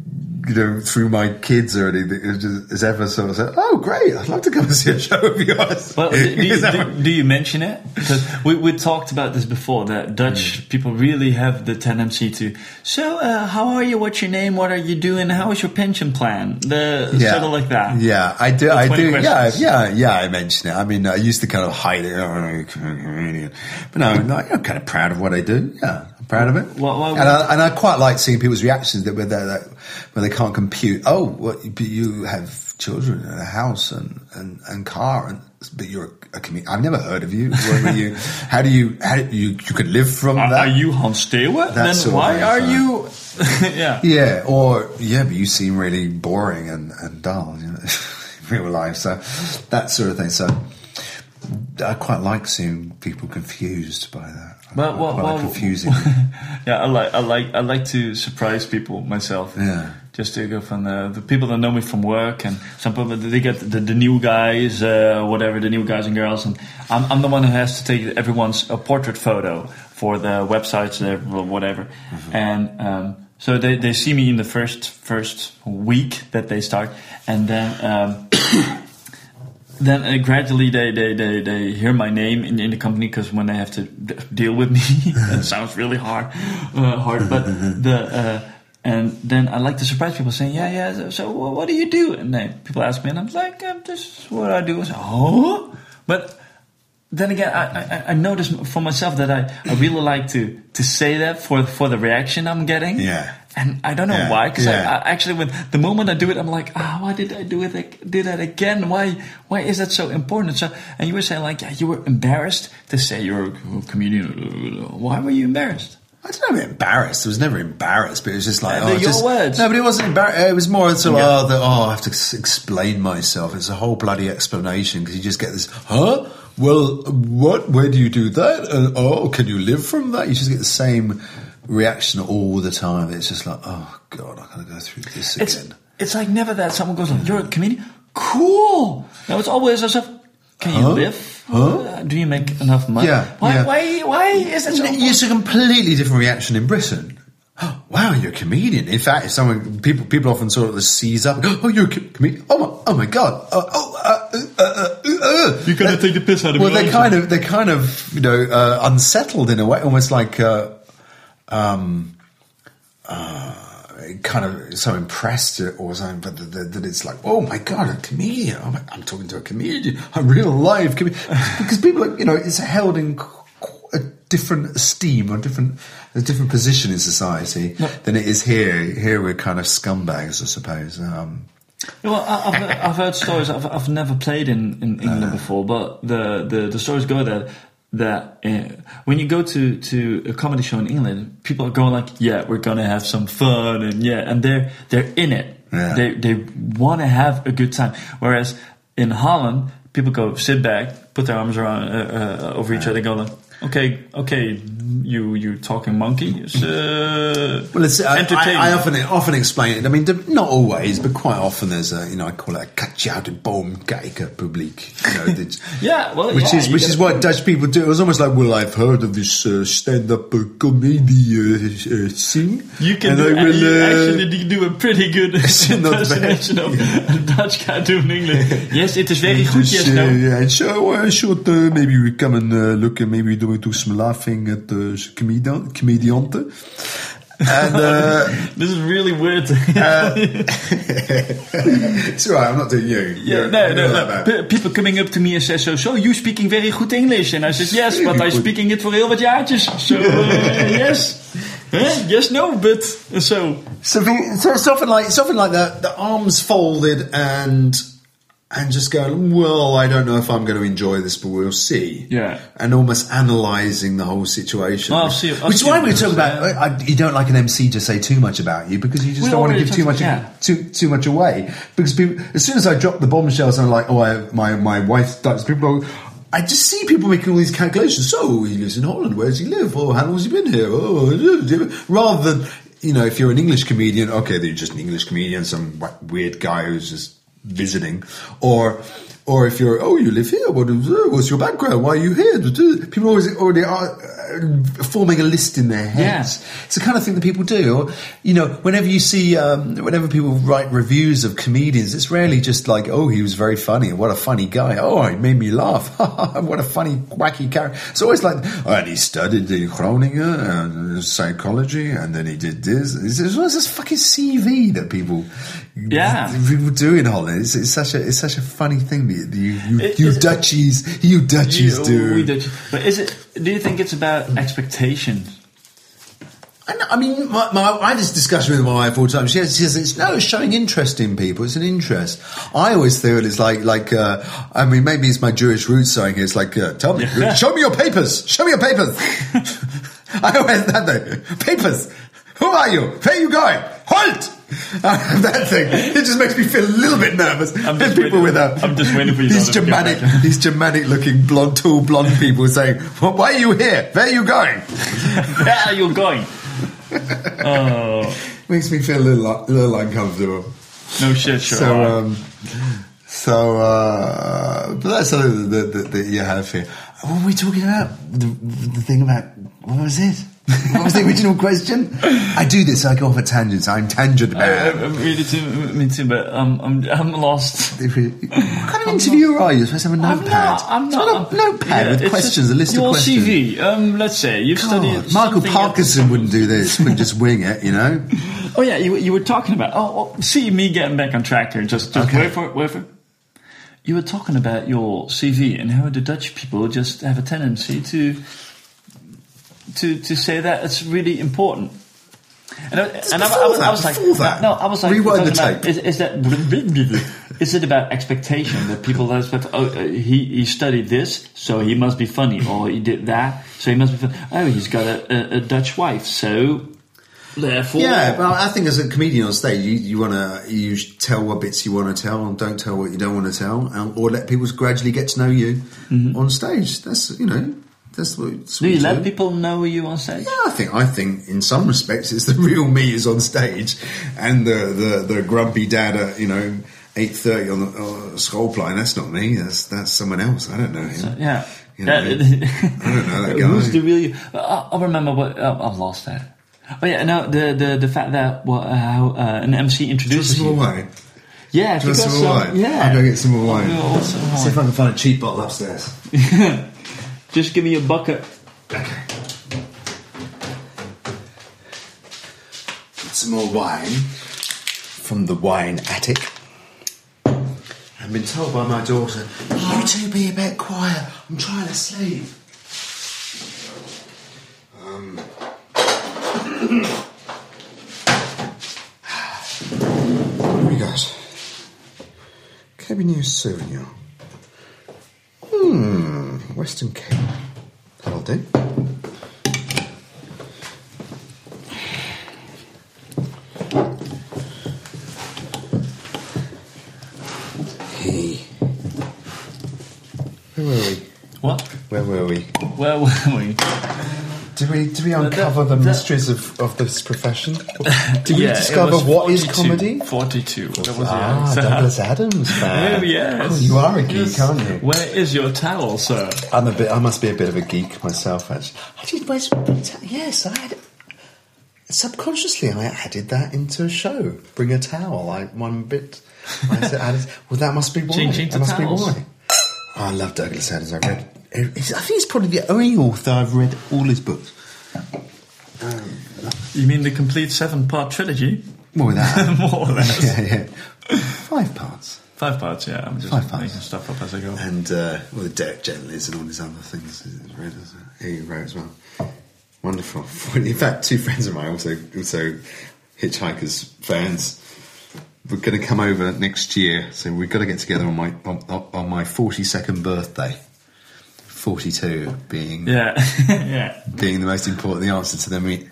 you know through my kids or anything has, ever sort of said, "Oh, great! I'd love to come and see a show of yours." Well, do, do, you, do, do you mention it? Because we, we talked about this before. That Dutch people really have the tendency to. So, uh, how are you? What's your name? What are you doing? How is your pension plan? The sort of like that. Yeah, I do. I do. Yeah, questions. yeah, yeah. I mention it. I mean, I used to kind of hide it, oh, I'm a comedian. but no, no, I'm kind of proud of what I do. Yeah, I'm proud of it. What- what- and, I, and I quite like seeing people's reactions that where they that when they can't compute. Oh, what? But you have children and a house and and, and car, and but you're a, a comedian. I've never heard of you. You? How do you? How do you? You can live from Are, that? are you Hans Teeuwen? Then why are you? yeah. Yeah, or yeah, but you seem really boring and, and dull, you know, in real life. So that sort of thing. So I quite like seeing people confused by that. I Well, well, like well, confusing. yeah, I like I like I like to surprise people myself. Yeah. Just to go from the, the people that know me from work, and some people they get the, the new guys, uh, whatever the new guys and girls, and I'm, I'm the one who has to take everyone's a portrait photo for the websites, uh, whatever, and um, so they, they see me in the first first week that they start, and then. Um, then uh, gradually they, they, they, they hear my name in, in the company because when they have to d- deal with me, that sounds really hard, uh, hard. But the uh, And then I like to surprise people, saying, "Yeah, yeah. So, so what do you do?" And then people ask me, and I'm like, um, "This is what I do." I say, "Oh," but then again, I, I, I notice for myself that I, I really like to, to say that for for the reaction I'm getting. Yeah. And I don't know Yeah, why, because yeah. I, I actually, when the moment I do it, I'm like, ah, why did I do it? Did that again? Why? Why is that so important? So, and you were saying like, yeah, you were embarrassed to say you're a comedian. Why were you embarrassed? I don't know, embarrassed. I was never embarrassed, but it was just like, Yeah, oh, your just, words. No, but it wasn't embarrassed. It was more sort of, Okay. oh, the, oh, I have to explain myself. It's a whole bloody explanation because you just get this, huh? Well, what? Where do you do that? And, oh, can you live from that? You just get the same reaction all the time. It's just like, oh god, I gotta go through this It's again. it's like never that someone goes like, you're a comedian. Cool. No, it's always as if, can you live? Huh? Uh, Do you make enough money? Yeah, Why? yeah. Why? Why is it so? It's a completely different reaction in Britain. Oh, wow, you're a comedian. In fact, if someone people people often sort of seize up. Oh, you're a co- comedian. Oh my, oh my god. Uh, oh, uh, uh, uh, uh. You gotta take the piss out of me. Well, your they're own kind of they're kind of you know uh, unsettled in a way, almost like uh, um, uh, kind of so impressed or something, but that, that it's like, oh my god, a comedian! My, I'm talking to a comedian, a real live comedian, because people are you know it's held in a different esteem or different a different position in society than it is here. Here we're kind of scumbags, I suppose. Um, Well, I've, I've heard stories. I've, I've never played in, in England before, but the, the, the stories go that that uh, when you go to, to a comedy show in England, people are going like, "Yeah, we're gonna have some fun," and yeah, and they're they're in it. Yeah. They they want to have a good time. Whereas in Holland, people go sit back, put their arms around uh, uh, over each other, and go like, "Okay, okay, you you talking monkey." Uh, Well, it's, I. I, I often often explain it. I mean, not always, but quite often there's a you know I call it a kat-uit-de-boom publiek. You know, Yeah, well, which yeah, is which is what Dutch people do. It was almost like, well, I've heard of this uh, stand-up uh, comedy uh, uh, scene. You can and do, I will, you uh, actually do a pretty good impersonation of a Dutch guy doing English. Yes, it is very good. Yes, uh, no. yeah, and so I uh, maybe we come and uh, look and maybe do do some laughing at the uh, comedian comediante. And uh, This is really weird. it's all right. I'm not doing you. yeah, You're- no, you're no, not no. P- people coming up to me and say, so, so, you speaking very good English? And I said, yes, but I'm speaking it for heel wat jaartjes. So, uh, yes. Huh? Yes, no, but, so. Something, so it's often like it's often like the, the arms folded and and just going, well, I don't know if I'm going to enjoy this, but we'll see. Yeah. and almost analysing the whole situation. Well, I'll see- I'll Which is why we talk about. I, you don't like an MC to say too much about you because you just We don't want to give too much yeah. too too much away. Because people, as soon as I drop the bombshells, I'm like, oh, I, my my wife Dutch. People, go, I just see people making all these calculations. So he lives in Holland. Where does he live? Oh, how long has he been here? Oh, rather than you know, if you're an English comedian, okay, they're just an English comedian, some weird guy who's just visiting, or or if you're, oh, you live here, what is, uh, what's your background? Why are you here? People always already are uh, forming a list in their heads. It's the kind of thing that people do. Or, you know, whenever you see, um, whenever people write reviews of comedians, it's rarely just like, oh, he was very funny. What a funny guy. Oh, he made me laugh. what a funny, wacky character. It's always like, oh, and he studied in Groningen and psychology, and then he did this. It's, it's always this fucking CV that people, Yeah. people do in Holland. It's, it's such a, it's such a funny thing you, you, It- you Dutchies, you Dutchies You- do. we Dutch- But is it, do you think it's about expectations? I, know, I mean, my, my, I had this discussion with my wife all the time. She says, she says it's no, it's showing interest in people. It's an interest. I always feel it's like, like, uh, I mean, maybe it's my Jewish roots saying it. It's like, uh, tell me, show me your papers. Show me your papers. I always that though. Papers. Who are you? Where are you going? Halt! that thing. It just makes me feel a little bit nervous. I'm There's just people waiting- with a, I'm just waiting for you these Germanic, these Germanic looking blonde, tall blonde people saying, well, why are you here? Where are you going? Where are you going? Oh, Makes me feel a little, a little uncomfortable. no shit, sure. So, um, so, uh, but that's something that, that, that you have here. What were we talking about? The, the thing about, what was it? What was the original question? I do this, I go off at tangents. I'm tangent man. I'm really too, me too, but um, I'm, I'm lost. what kind of interviewer are you? You're supposed to have a I'm notepad. not. I'm not. a notepad Yeah, with questions, just a list of questions. your. CV. Um, let's say you've God, studied. Michael Parkinson wouldn't do this. Wouldn't just wing it, you know. Oh yeah, you, you were talking about. Oh, oh, see me getting back on track here. Just, just Okay. wait for it. Wait for it. You were talking about your CV and how the Dutch people just have a tendency to to to say that it's really important. And, I, and I, I, was, I was like, that. no, I was like, Rewind the about, tape. Is, is that is it about expectation that people expect? Oh, uh, he he studied this, so he must be funny, or he did that, so he must be funny. Oh, he's got a, a, a Dutch wife, so therefore, Yeah, well, I think as a comedian on stage, you, you want to you tell what bits you want to tell and don't tell what you don't want to tell, and, or let people gradually get to know you on stage. That's you know that's what. That's. Do you let do. people know you on stage? Yeah, I think I think in some respects it's the real me is on stage, and the the, the grumpy dad at you know eight thirty on the uh, schoolplein. That's not me. That's that's someone else. I don't know him. Yeah. You know, That- I don't know that guy. Who's the real you? I, I remember what oh, I've lost that. Oh yeah, no, the the the fact that well, uh, how uh, an MC Do you introduces some more you. wine? Yeah, if Do you you got some more wine? yeah. I'll go get some more wine. I'll go See if. I can find a cheap bottle upstairs. Just give me a bucket. Okay. Some more wine from the wine attic. I've been told by my daughter, you two be a bit quiet. I'm trying to sleep. Um. Here we go. Cabernet Sauvignon. Hmm, Western Cape. That'll do. Hey. Where were we? What? Where were we? Where were we? Did we did we uncover the that- mysteries of, of this profession? Do we Yeah, discover what is 42. comedy? Forty-two. That was Ah. Douglas Adams. Oh, yes. Oh, you are a geek, Yes. aren't you? Where is your towel, sir? I'm a bit. I must be a bit of a geek myself. Actually, I did. Where's, yes, I had. Subconsciously, I added that into a show. Bring a towel. I one bit. I said, added, well, that must be why. Ching, ching that must towels. be why. Oh, I love Douglas Adams. I read. He's- I think he's probably the only author I've read all his books. You mean the complete seven-part trilogy? More than that. More or less. yeah, yeah. Five parts. Five parts. Yeah, I'm just Five parts. making stuff up as I go. And uh, well, the Dirk Gentlys and all these other things he's read he wrote as well. Wonderful. In fact, two friends of mine also also hitchhikers fans. We're going to come over next year, so we've got to get together on my on, on my forty second birthday. Forty two being Yeah, yeah. being the most important, the answer to the me-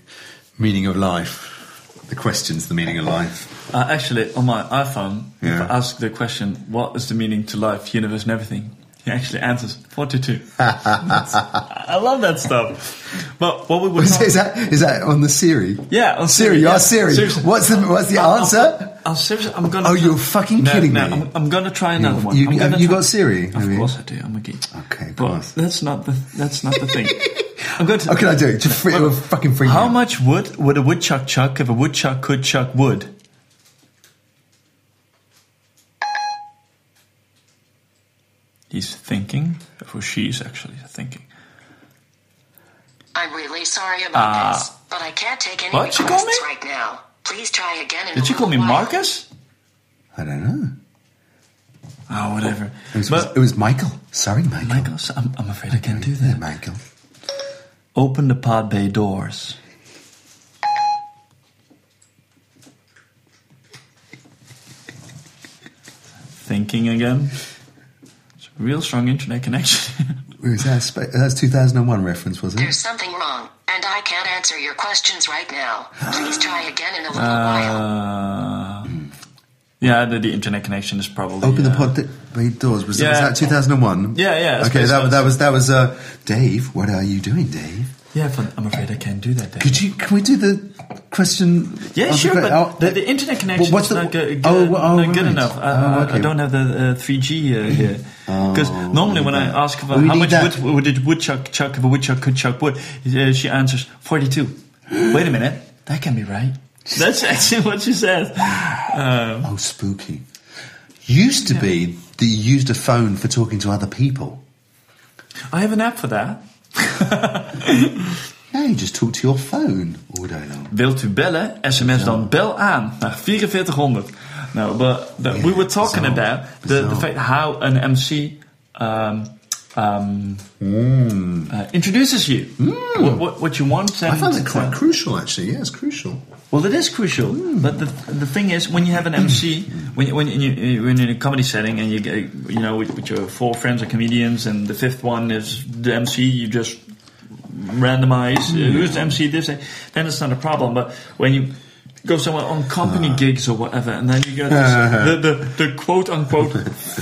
meaning of life, the questions, the meaning of life. Uh, actually, on my iPhone, Yeah. if I ask the question, "What is the meaning to life, universe, and everything?" He actually answers forty-two. I love that stuff. But what we would Is, is that is that on the Siri? yeah, on Siri, you yeah. are Siri. Seriously. What's the what's the I'm- answer? I'm, I'm seriously, I'm gonna. Oh, you're fucking no, kidding no, me. I'm, I'm gonna try another one. You- have you try- got Siri? Of you? course I do. I'm a geek. Okay, but course. that's not the that's not the thing. I'm going to. How can I do it? Just free, Well, fucking free. How much wood would a woodchuck chuck if a woodchuck could chuck wood? He's thinking, or she's actually thinking. I'm really sorry about Ah. this, but I can't take any What? She requests me? right now. Please try again in Did a she call me while. Marcus? I don't know. Oh, whatever. It was, But it was Michael. Sorry, Michael. Michael, so I'm, I'm afraid I can't do that. Michael. Open the pod bay doors. Thinking again. It's a real strong internet connection. Was that a spa- that's 2001 reference, was it? There's something wrong, and I can't answer your questions right now. Please try again in a little while. Uh, yeah, the, the internet connection is probably. Open the uh, pod bay doors. Was, Yeah. was that 2001? Yeah, yeah, Okay, that, on- that was that was uh, Dave. What are you doing, Dave? Yeah, I'm afraid I can't do that. Then. Could you? Can we do the question? Yeah, of the sure, but oh, the, the internet connection is not good, good, oh, oh, not good right. enough. I, Oh, I- I don't have the uh, 3G uh, here. Because Oh, normally when I ask about Oh, how much that. wood, would woodchuck chuck if a woodchuck could chuck wood, uh, she answers 42. Wait a minute, that can be right. That's actually what she says. Um, Oh, spooky. Used to be that you used a phone for talking to other people. I have an app for that. Yeah, you just talk to your phone all day long. Wilt u bellen? SMS dan bel aan naar 4400. No, but the, we were talking bizarre. about the, the fact how an MC um, um, uh, introduces you. What, what, what you want. I find it quite crucial, actually. Yeah, it's crucial. Well, it is crucial, but the the thing is, when you have an MC, when you- when you when you're in a comedy setting and you get you know with, with your four friends are comedians and the fifth one is the MC, you just randomize uh, who's the MC this then it's not a problem. But when you go somewhere on company gigs or whatever, and then you get this, the, the the quote unquote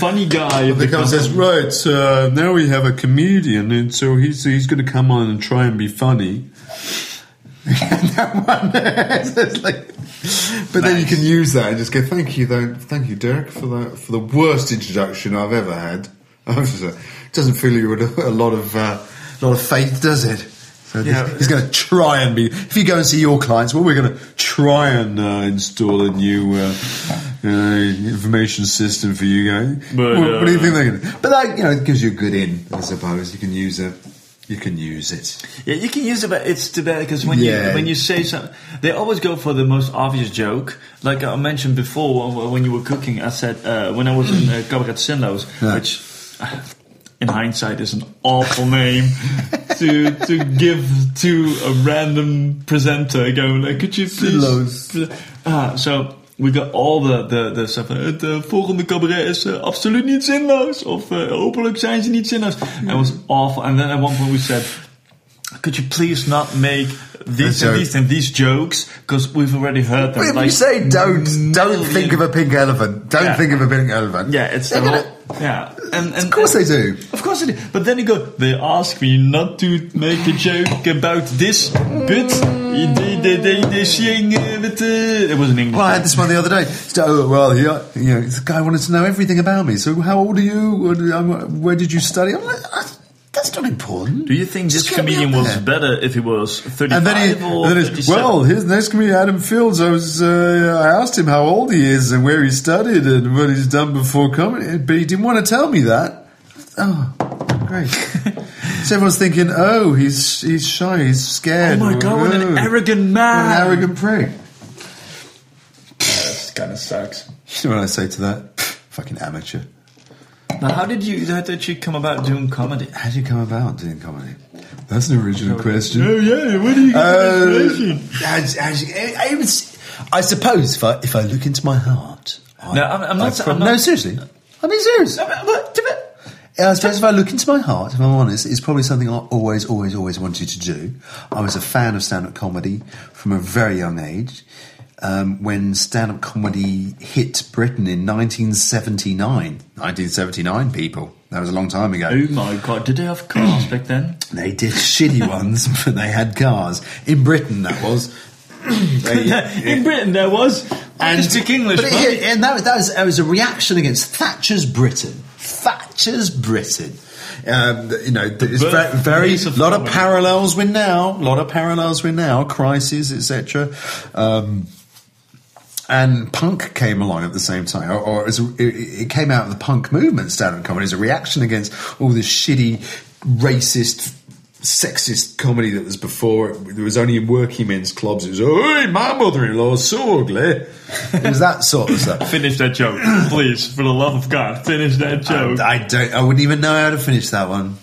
funny guy. of the company. right, uh, now we have a comedian, and so he's he's going to come on and try and be funny. that one, it's like, but then you can use that and just go, "Thank you, though. Thank you, Derek, for the for the worst introduction I've ever had." it doesn't fill you with a, a lot of uh, lot of faith, does it? So Yeah. he's going to try and be. If you go and see your clients, well, we're going to try and uh, install a new uh, uh, information system for you guys. But, what, what do you uh, think they're going to? But that you know it gives you a good in, I suppose. You can use it. You can use it. Yeah, you can use it, but it's too bad because when Yeah. you when you say something, they always go for the most obvious joke. Like I mentioned before, when- when you were cooking, I said uh, when I was in uh, Cabaret Zinloos, Yeah. which uh, in hindsight is an awful name to to give to a random presenter. Going like, could you please? Ah, so. We got all the, the, the stuff. Het uh, volgende cabaret is uh, absoluut niet zinloos. Of uh, hopelijk zijn ze niet zinloos. And it was awful. And then at one point we said, could you please not make these and these and these jokes because we've already heard them. If like you say don't, don't million- think of a pink elephant. Don't Yeah. think of a pink elephant. Yeah, it's They're the gonna- whole, yeah, and, and Of course they do. Of course they do. But then you go. They ask me not to make a joke about this, but they they they, they sing with uh, it was in English. Well, I had this one the other day. So, oh, well, yeah, you know, this guy wanted to know everything about me. So, how old are you? Um, Where did you study? I'm like, "Ah, that's not important. Do you think Just this comedian up was better if he was thirty-five And then he, or and then he's, 37? well, here's next comedian Adam Fields. I was, uh, I asked him how old he is and where he studied and what he's done before comedy, but he didn't want to tell me that. Oh, great. so everyone's thinking, oh, he's he's shy, he's scared. Oh my God, what an Oh, arrogant what man. an arrogant prick. This kind of sucks. You know what I say to that? Fucking amateur. Now, how did you how did you come about doing comedy? How did you come about doing comedy? That's an original question. Oh yeah, where do you get Uh, the inspiration? as- as- I, I was- I suppose if I if I look into my heart, I, No, I'm- I'm not- I prob- I'm not- no, seriously, I mean serious. Yeah, I suppose if I look into my heart, if I'm honest, it's probably something I always, always, always wanted to do. I was a fan of stand-up comedy from a very young age. Um, when stand-up comedy hit Britain in 1979, 1979, people, that was a long time ago. Oh my god, did they have cars back then? They did shitty ones, but they had cars in Britain. That was. They- In Britain, there was. Can speak English. but it, and that, that, was, that was a reaction against Thatcher's Britain. Thatcher's Britain. Um, you know, there's birth very, very place of lot of parallels with now, a lot of parallels with now, crisis, etc. Um, and punk came along at the same time, or, or a, it, it came out of the punk movement, stand-up comedy, as a reaction against all this shitty, racist, sexist comedy that was before. There was only in working men's clubs. It was, "Oi, my mother-in-law's so ugly." it was that sort of stuff. Finish that joke, please, for the love of God. Finish that joke. I, I don't. I wouldn't even know how to finish that one.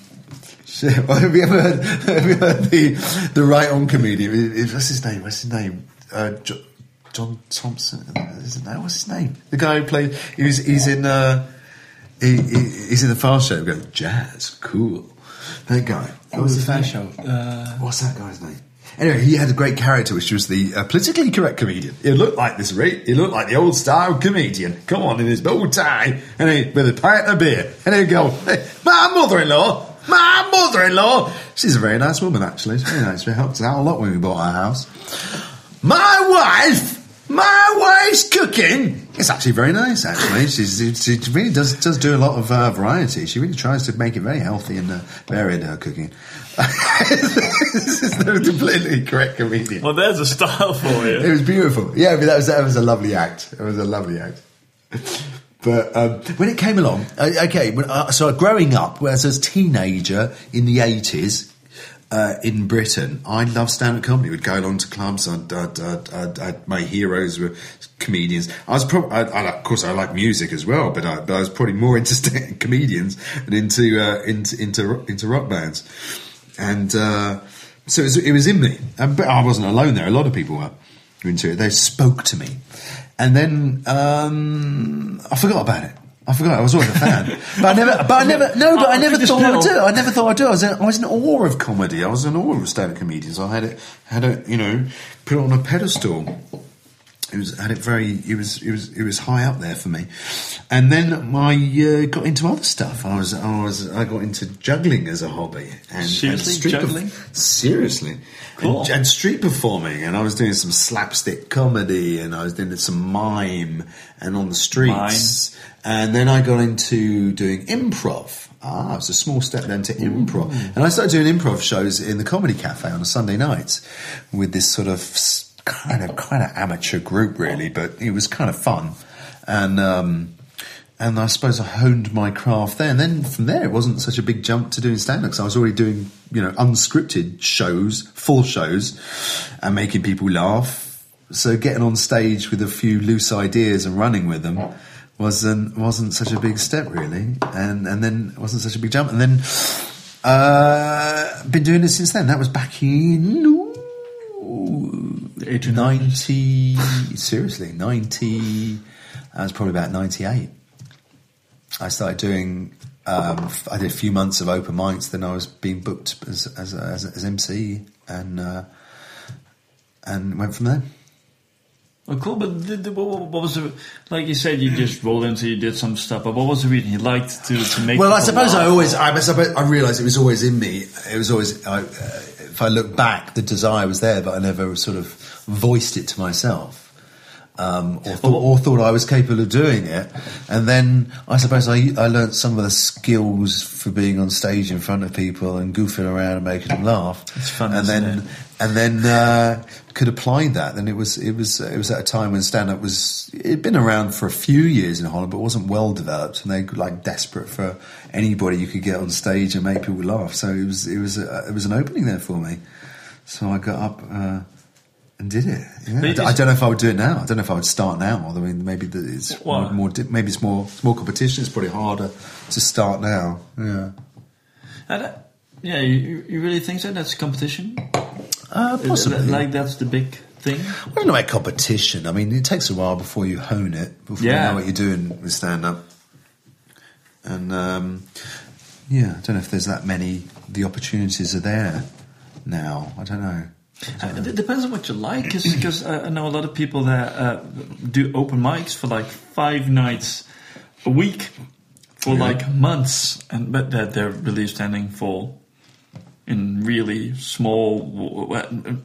Shit. Well, have you ever heard, have you heard the the right on comedian? It- it- What's his name? What's his name? Uh, jo- John Thomson. Isn't that what's his name? The guy who played. He's he's in. Uh, he, he, he's in the Fast Show. Go jazz, cool. That guy. What was the Fast show? Uh, What's that guy's name? Anyway, he had a great character, which was the uh, politically correct comedian. He looked like this, right? He looked like the old style comedian. Come on, in his bow tie, and he with a pint of beer, and he'd go, hey, "My mother-in-law, my mother-in-law." She's a very nice woman, actually. She's very nice. She helped us out a lot when we bought our house. My wife, my wife's cooking. It's actually very nice. Actually, She's, she really does does do a lot of uh, variety. She really tries to make it very healthy and uh, varied her cooking. this is the completely correct comedian. well, there's a style for you. It was beautiful. Yeah, but that was that was a lovely act. It was a lovely act. But um, when it came along, uh, okay, when, uh, so growing up, as a teenager in the eighties, uh, in Britain, I love stand-up comedy. Would go along to clubs. I'd, I'd, I'd, my heroes were comedians. I was probably, of course, I like music as well, but I, but I was probably more into stand- comedians and into, uh, into into into rock bands, and uh, so it was, it was in me. But I wasn't alone there. A lot of people were into it. They spoke to me, and then um, I forgot about it. I forgot. I was always a fan, but I never. But I never. No, but I never thought I would do it. I never thought I'd do it. I was, in, I was in awe of comedy. I was in awe of stand-up comedians. I had it, had it, you know, put it on a pedestal. It was had it very. It was it was it was high up there for me. And then I uh, got into other stuff. I was I was I got into juggling as a hobby. And, Seriously? and street perf- Juggling? seriously. Cool. And, and street performing, and I was doing some slapstick comedy, and I was doing some mime, and on the streets. And then I got into doing improv. Ah, it was a small step then to improv. And I started doing improv shows in the Comedy Cafe on a Sunday night with this sort of kind of kind of amateur group, really, but it was kind of fun. And um, and I suppose I honed my craft there. And then from there, it wasn't such a big jump to doing stand up. I was already doing, you know, unscripted shows, full shows, and making people laugh. So getting on stage with a few loose ideas and running with them wasn't wasn't such a big step really, and and then it wasn't such a big jump. And then uh, been doing it since then. That was back in ooh, Eight or ninety. Seriously, ninety. That was probably about ninety-eight. I started doing. Um, I did a few months of open mics. Then I was being booked as as as, as MC, and uh, and went from there. Oh, cool. But the, the, what, what was the like? You said you just rolled into, you did some stuff. But what was the reason you liked to to make? Well, I suppose I always, I, suppose I realised it was always in me. It was always, I, uh, if I look back, the desire was there, but I never sort of voiced it to myself. Um, or, thought, or thought I was capable of doing it, and then I suppose I, I learnt some of the skills for being on stage in front of people and goofing around and making them laugh. It's fun, and then it? and then uh, could apply that. Then it was it was it was at a time when stand up was it'd been around for a few years in Holland, but wasn't well developed, and they were like desperate for anybody you could get on stage and make people laugh. So it was it was a, it was an opening there for me. So I got up. Uh, and did it. Yeah. I it d- I is- don't know if I would do it now. I don't know if I would start now. I mean, maybe the, it's more. Maybe it's more. More competition. It's probably harder to start now. Yeah, And, uh, yeah, you, you really think so? That's competition. uh, possibly. Like that's the big thing. Don't know about competition. I mean, it takes a while before you hone it, before Yeah. you know what you're doing with stand up. And um, yeah, I don't know if there's that many. The opportunities are there now. I don't know. Uh, It depends on what you like, because uh, I know a lot of people that uh, do open mics for like five nights a week for like months, and but that they're really standing for in really small,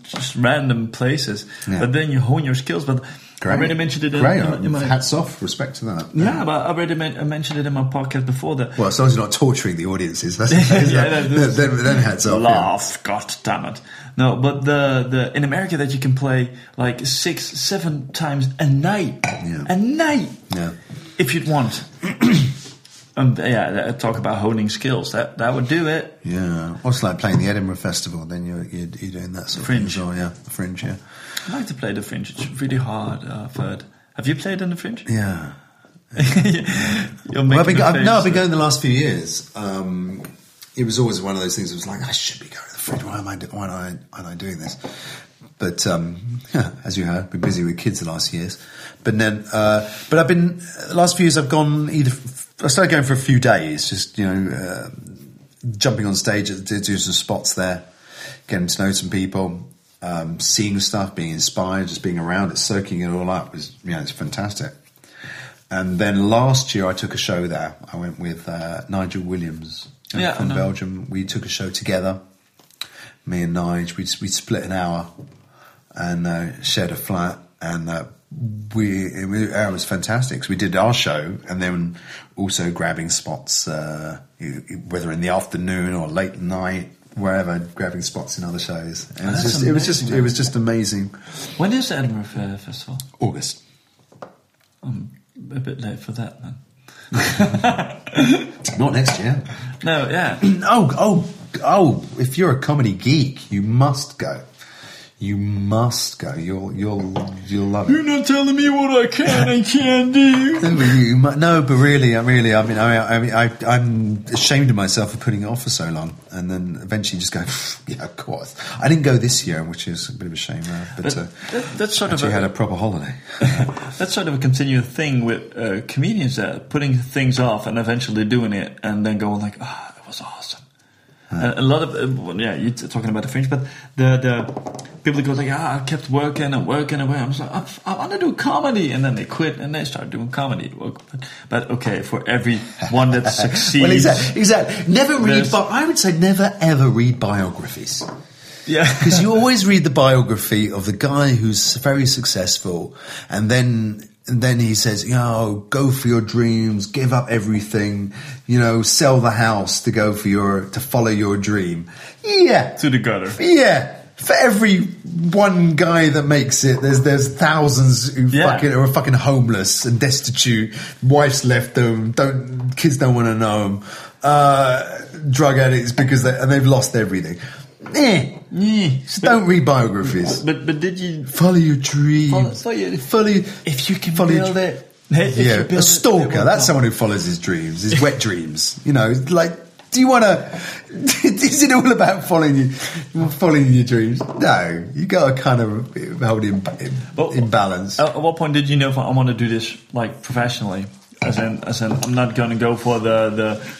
just random places. Yeah. But then you hone your skills. But I already mentioned it in, Great. in, in my Hats off. Respect to that. yeah, but I already men- I mentioned it in my podcast before that. Well, as long as you're not torturing the audiences, that's, Yeah, then, that- then, then hats off. yeah. laugh. God damn it! No, but the the in America that you can play like six, seven times a night, Yeah. a night, Yeah. if you'd want. um, yeah, talk about honing skills. That that would do it. Yeah, well, it's like playing the Edinburgh Festival. Then you're you're, you're doing that sort Fringe. of thing as well. Yeah, the Fringe. Yeah, I like to play the fringe. It's really hard. Uh, I've heard. Have you played in the fringe? yeah. You're Well, I've been, I've, no, I've been going the last few years. Um, it was always one of those things. It was like I should be going to the fringe. Why am I? Why am I? Am I doing this? But um, yeah, as you heard, been busy with kids the last years. But then, uh, but I've been the last few years. I've gone either. I started going for a few days, just you know, uh, jumping on stage, do do some spots there, getting to know some people, um, seeing stuff, being inspired, just being around it, soaking it all up was, you know, it's fantastic. And then last year I took a show there. I went with uh, Nigel Williams Yeah, from. Belgium. We took a show together. Me and Nige, we we split an hour and uh, shared a flat, and uh, we it was, it was fantastic. 'cause we did our show, and then also grabbing spots, uh, whether in the afternoon or late night, wherever, grabbing spots in other shows. And it was just, it was just, amazing, it was just amazing. When is the Edinburgh Fe- Festival? August. I'm a bit late for that, man. Not next year. No, yeah. Oh, oh, oh, if you're a comedy geek, you must go. You must go. You'll you'll you'll love it. You're not telling me what I can and can't do. No, but you mu- no, but really, I really, I mean, I, I mean, I, I'm ashamed of myself for putting it off for so long, and then eventually just go, yeah, of course. I didn't go this year, which is a bit of a shame, uh, but That- uh, that- that's sort of actually a- had a proper holiday. That's sort of a continual thing with uh, comedians that putting things off and eventually doing it and then going like, ah, that was awesome. And a lot of uh, well, yeah, you're talking about the fringe, but the the people that go like, ah, I kept working and working away. I'm just like, I, I want to do comedy, and then they quit and they start doing comedy. But, but okay, for every one that succeeds, well, exactly, exactly. Never read. but I would say never ever read biographies. yeah, Because you always read the biography of the guy who's very successful, and then and then he says, you know, go for your dreams, give up everything, you know, sell the house to go for your to follow your dream. Yeah, to the gutter. yeah. For every one guy that makes it, there's there's thousands who Yeah. fucking are fucking homeless and destitute. Wives left them. Don't kids don't want to know them. Uh, drug addicts because they and they've lost everything. Eh. Yeah. Just don't read biographies. But but did you? follow your dreams. Follow- follow your- Follow If you can follow build dr- it, Yeah, a stalker. It, that's someone who follows his dreams, his wet dreams. You know, like, do you want to? Is it all about following you, following your dreams? No, you got to kind of hold in, in, But- in balance. At at what point did you know if I want to do this like professionally? As in, as in, I'm not going to go for the,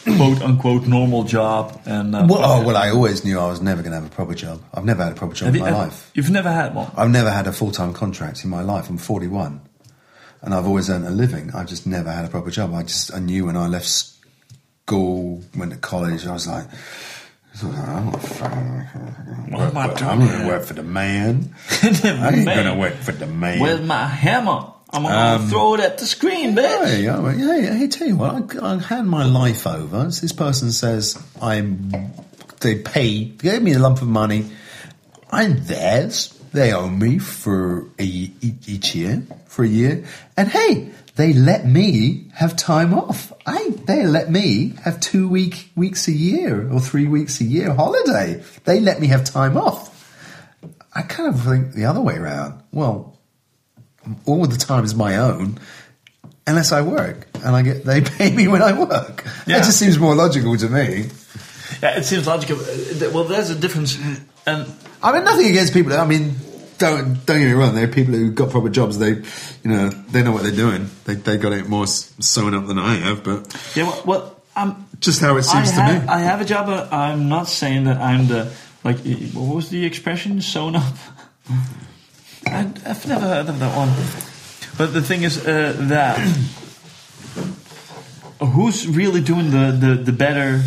the quote unquote normal job. And uh, well, oh, well, I always knew I was never going to have a proper job. I've never had a proper job in my life. You've never had one. I've never had a full time contract in my life. I'm 41, and I've always earned a living. I've just never had a proper job. I just I knew when I left school, went to college, I was like. I'm not fucking- am I I'm going to work for the man. I ain't going to work for the man. Where's my hammer? I'm going to um, throw it at the screen, bitch. Hey, yeah, yeah, hey, tell you what, I, I hand my life over. So this person says I'm. They pay, they gave me a lump of money. I'm theirs. They owe me for a, each year for a year, and hey, they let me have time off. I they let me have two week weeks a year or three weeks a year holiday. They let me have time off. I kind of think the other way around. Well, all the time is my own unless I work and I get they pay me when I work. Yeah. That just seems more logical to me. Yeah, it seems logical. Uh, Well, there's a difference. And I mean, nothing against people. I mean, don't don't get me wrong. There are people who got proper jobs. They, you know, they know what they're doing. They they got it more sewn up than I have. But yeah, well, well I'm. just how it seems I to me. I have a job. But I'm not saying that I'm the like. What was the expression? Sewn up. I, I've never heard of that one. But the thing is uh, that who's really doing the, the, the better?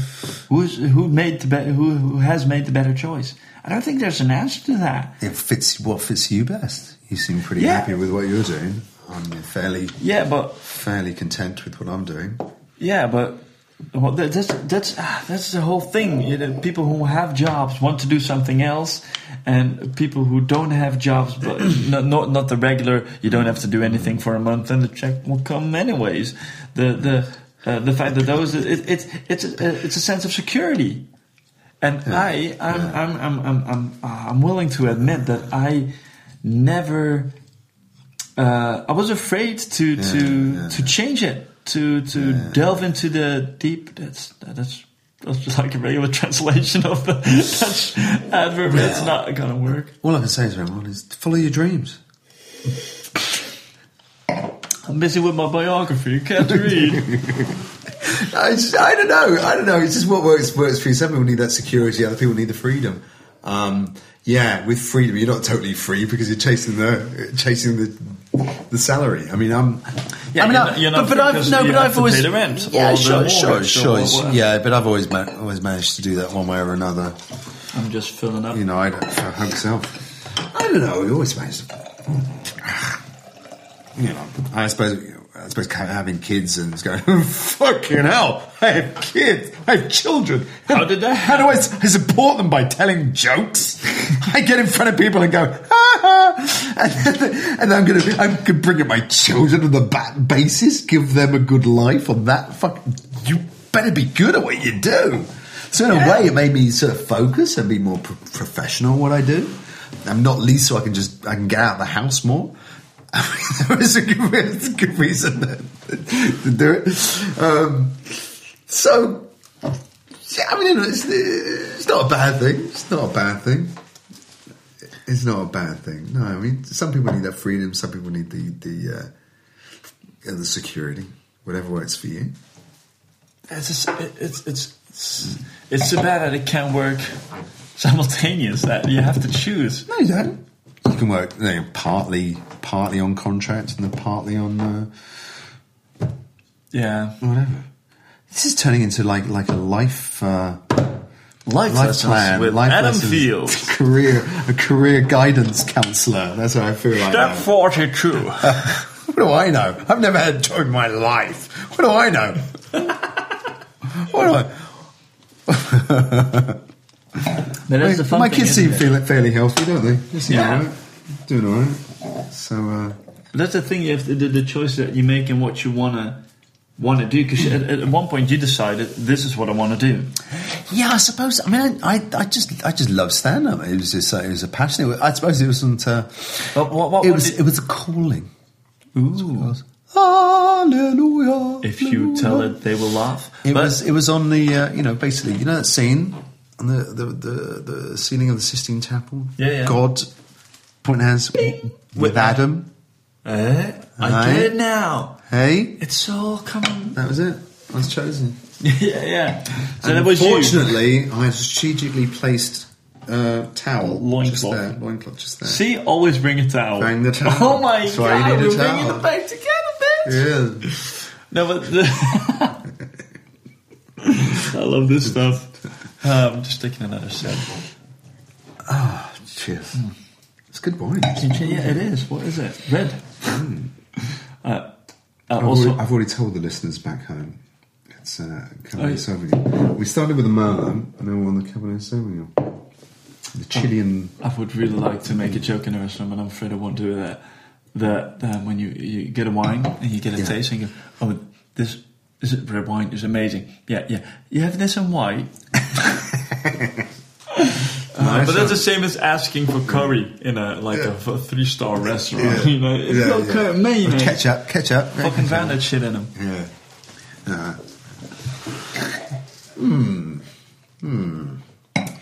Who's who made the better? Who, who has made the better choice? I don't think there's an answer to that. it fits what fits you best. You seem pretty Yeah. happy with what you're doing. I'm fairly Yeah, but fairly content with what I'm doing. Yeah, but well, that's that's ah, that's the whole thing. You know, people who have jobs want to do something else, and people who don't have jobs, but not, not not the regular. You don't have to do anything for a month, and the check will come anyways. The the uh, the fact that those it, it it's a, it's a sense of security, and I I'm, I'm I'm I'm I'm uh, I'm willing to admit that I never uh, I was afraid to to yeah. to change it to to delve into the deep. That's that's that's just like a regular translation of the Dutch adverb. It's not gonna work. All I can say is, everyone, is follow your dreams. I'm busy with my biography. You can't read. I, I don't know. I don't know. It's just what works works for you. Some people need that security. Other people need the freedom. Um, yeah, with freedom, you're not totally free because you're chasing the chasing the the salary. I mean, I'm. Yeah, I mean, you're you're but, but I've no, you but I've always pay the rent Yeah, sure, sure, sure. or. Yeah, but I've always ma- always managed to do that one way or another. I'm just filling up. You know, I don't I hope so. I don't know. We always managed to. You know, I suppose. I suppose having kids and it's going, fucking hell, I have kids, I have children. How did that How do I support them by telling jokes? I get in front of people and go, ha ha, and, then, and I'm going to, I'm going to bring up my children on the bat basis, give them a good life on that. Fuck, you better be good at what you do. So in a way, it made me sort of focus and be more pro- professional what I do. And not least so I can just I can get out of the house more. I mean, there is a good, good reason to, do it. Um, so, yeah, I mean, you know, it's, it's not a bad thing. It's not a bad thing. It's not a bad thing. No, I mean, some people need that freedom. Some people need the the uh, the security. Whatever works for you. It's it's it's it's it's so bad that it can't work simultaneous. That you have to choose. No, you don't. You can work you know, partly partly on contract and then partly on uh, Yeah, whatever. This is turning into like like a life uh, life, life plan with life Adam lessons, Fields. career a career guidance counselor. That's what I feel like. Step forty-two. What do I know? I've never had a joy in my life. What do I know? what do I? But that's the fun my thing, kids seem it? fairly, fairly healthy, don't they? They seem Yeah. All right. Doing all right. So, uh, That's the thing. You have to, the, the choice that you make and what you wanna wanna do. Because at, at one point you decided this is what I want to do. yeah, I suppose. I mean, I, I, I just, I just love stand up. It was just, uh, it was a passion. I suppose it wasn't. Uh, But what, what, it what was, did- it was a calling. Ooh. Hallelujah. If you tell it, they will laugh. It But- was it was on the uh, you know basically you know that scene on the the, the, the ceiling of the Sistine Chapel. Yeah, yeah. God point hands with Adam. Eh? I Aye. get it now. Hey, It's all coming. that was it. I was chosen. yeah, yeah. So And that was you. Fortunately, I strategically placed uh, towel Loincloth. just there. Loincloth just there. See, always bring a towel. Bring the towel. Oh my That's god, we're bringing towel. it back together, bitch. Yeah. No, but the I love this stuff. Uh, I'm just taking another sip. Ah, cheers. It's good wine. Yeah, it is. What is it? Red. Uh, uh, I've, also, already, I've already told the listeners back home. It's uh, Cabernet Oh. Sauvignon. We started with the Merlot, and then we're on the Cabernet Sauvignon. The Chilean. I would really like to make a joke in the restaurant, but I'm afraid I won't do that. That um, when you, you get a wine and you get a Yeah. taste and you go, oh, this this is red wine is amazing. Yeah, yeah. You have this in white. Uh, but that's the same as asking for curry in a like a, three star restaurant. Yeah. You know, it's Yeah, got yeah. curry, mayonnaise, Ketchup, ketchup. fucking drown that shit in them. Yeah. Uh, Hmm. Hmm.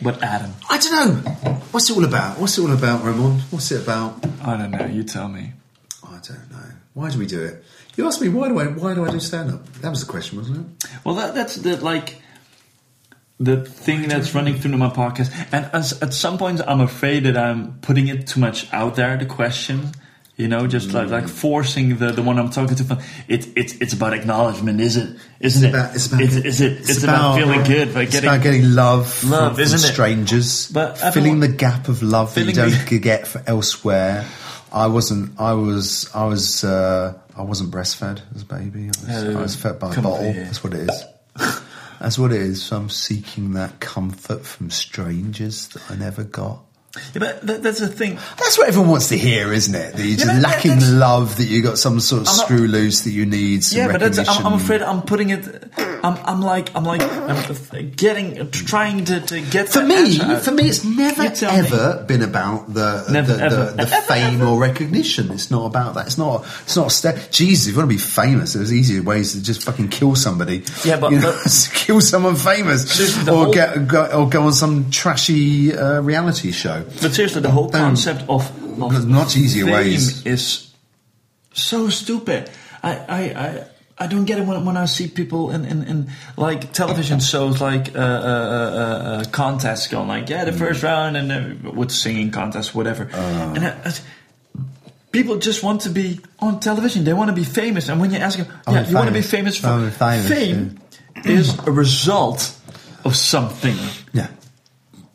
But Adam, I don't know. What's it all about? What's it all about, Ramon? What's it about? I don't know. You tell me. I don't know. Why do we do it? You asked me why do I why do I do stand up? That was the question, wasn't it? Well, that, that's the like the thing that's running through my podcast. And as, at some point, I'm afraid that I'm putting it too much out there. The question, you know, just like like forcing the, the one I'm talking to. from- It, it's it's about acknowledgement, is it? Isn't it? about- it's about- Is- is it? It's, about, feeling good by It's getting. about getting love, Love, from, isn't from it? strangers, But filling the gap of love that you don't the- get for elsewhere. I wasn't. I was. I was. Uh, I wasn't breastfed as a baby. I was, Oh, I was fed by a bottle. That's what it is. That's what it is. So I'm seeking that comfort from strangers that I never got. Yeah, but that, that's the thing. That's what everyone wants to hear, isn't it? That you're just that- lacking love, that you got some sort of not- screw loose that you need some Yeah, but. I'm, I'm afraid I'm putting it. I'm, I'm like I'm like I'm getting trying to, to get For me, for me, it's never tell me. ever been about the Never, the, ever. the, the Ever, fame or recognition. It's not about that. It's not. It's not. St- Jesus, if you want to be famous, there's easier ways to just fucking kill somebody. Yeah, but- You know, but- kill someone famous, or whole- get go, or go on some trashy uh, reality show. But seriously, the whole concept of, of There's much easier fame ways. is so stupid. I, I, I, I don't get it when, when I see people in, in, in like television shows like uh, uh, uh, uh, contests going like yeah the Mm. first round and uh, with singing contests whatever Uh. and I, I, people just want to be on television they want to be famous and when you ask them Oh, yeah you want to be famous. for Oh, famous, fame is a result of something Yeah.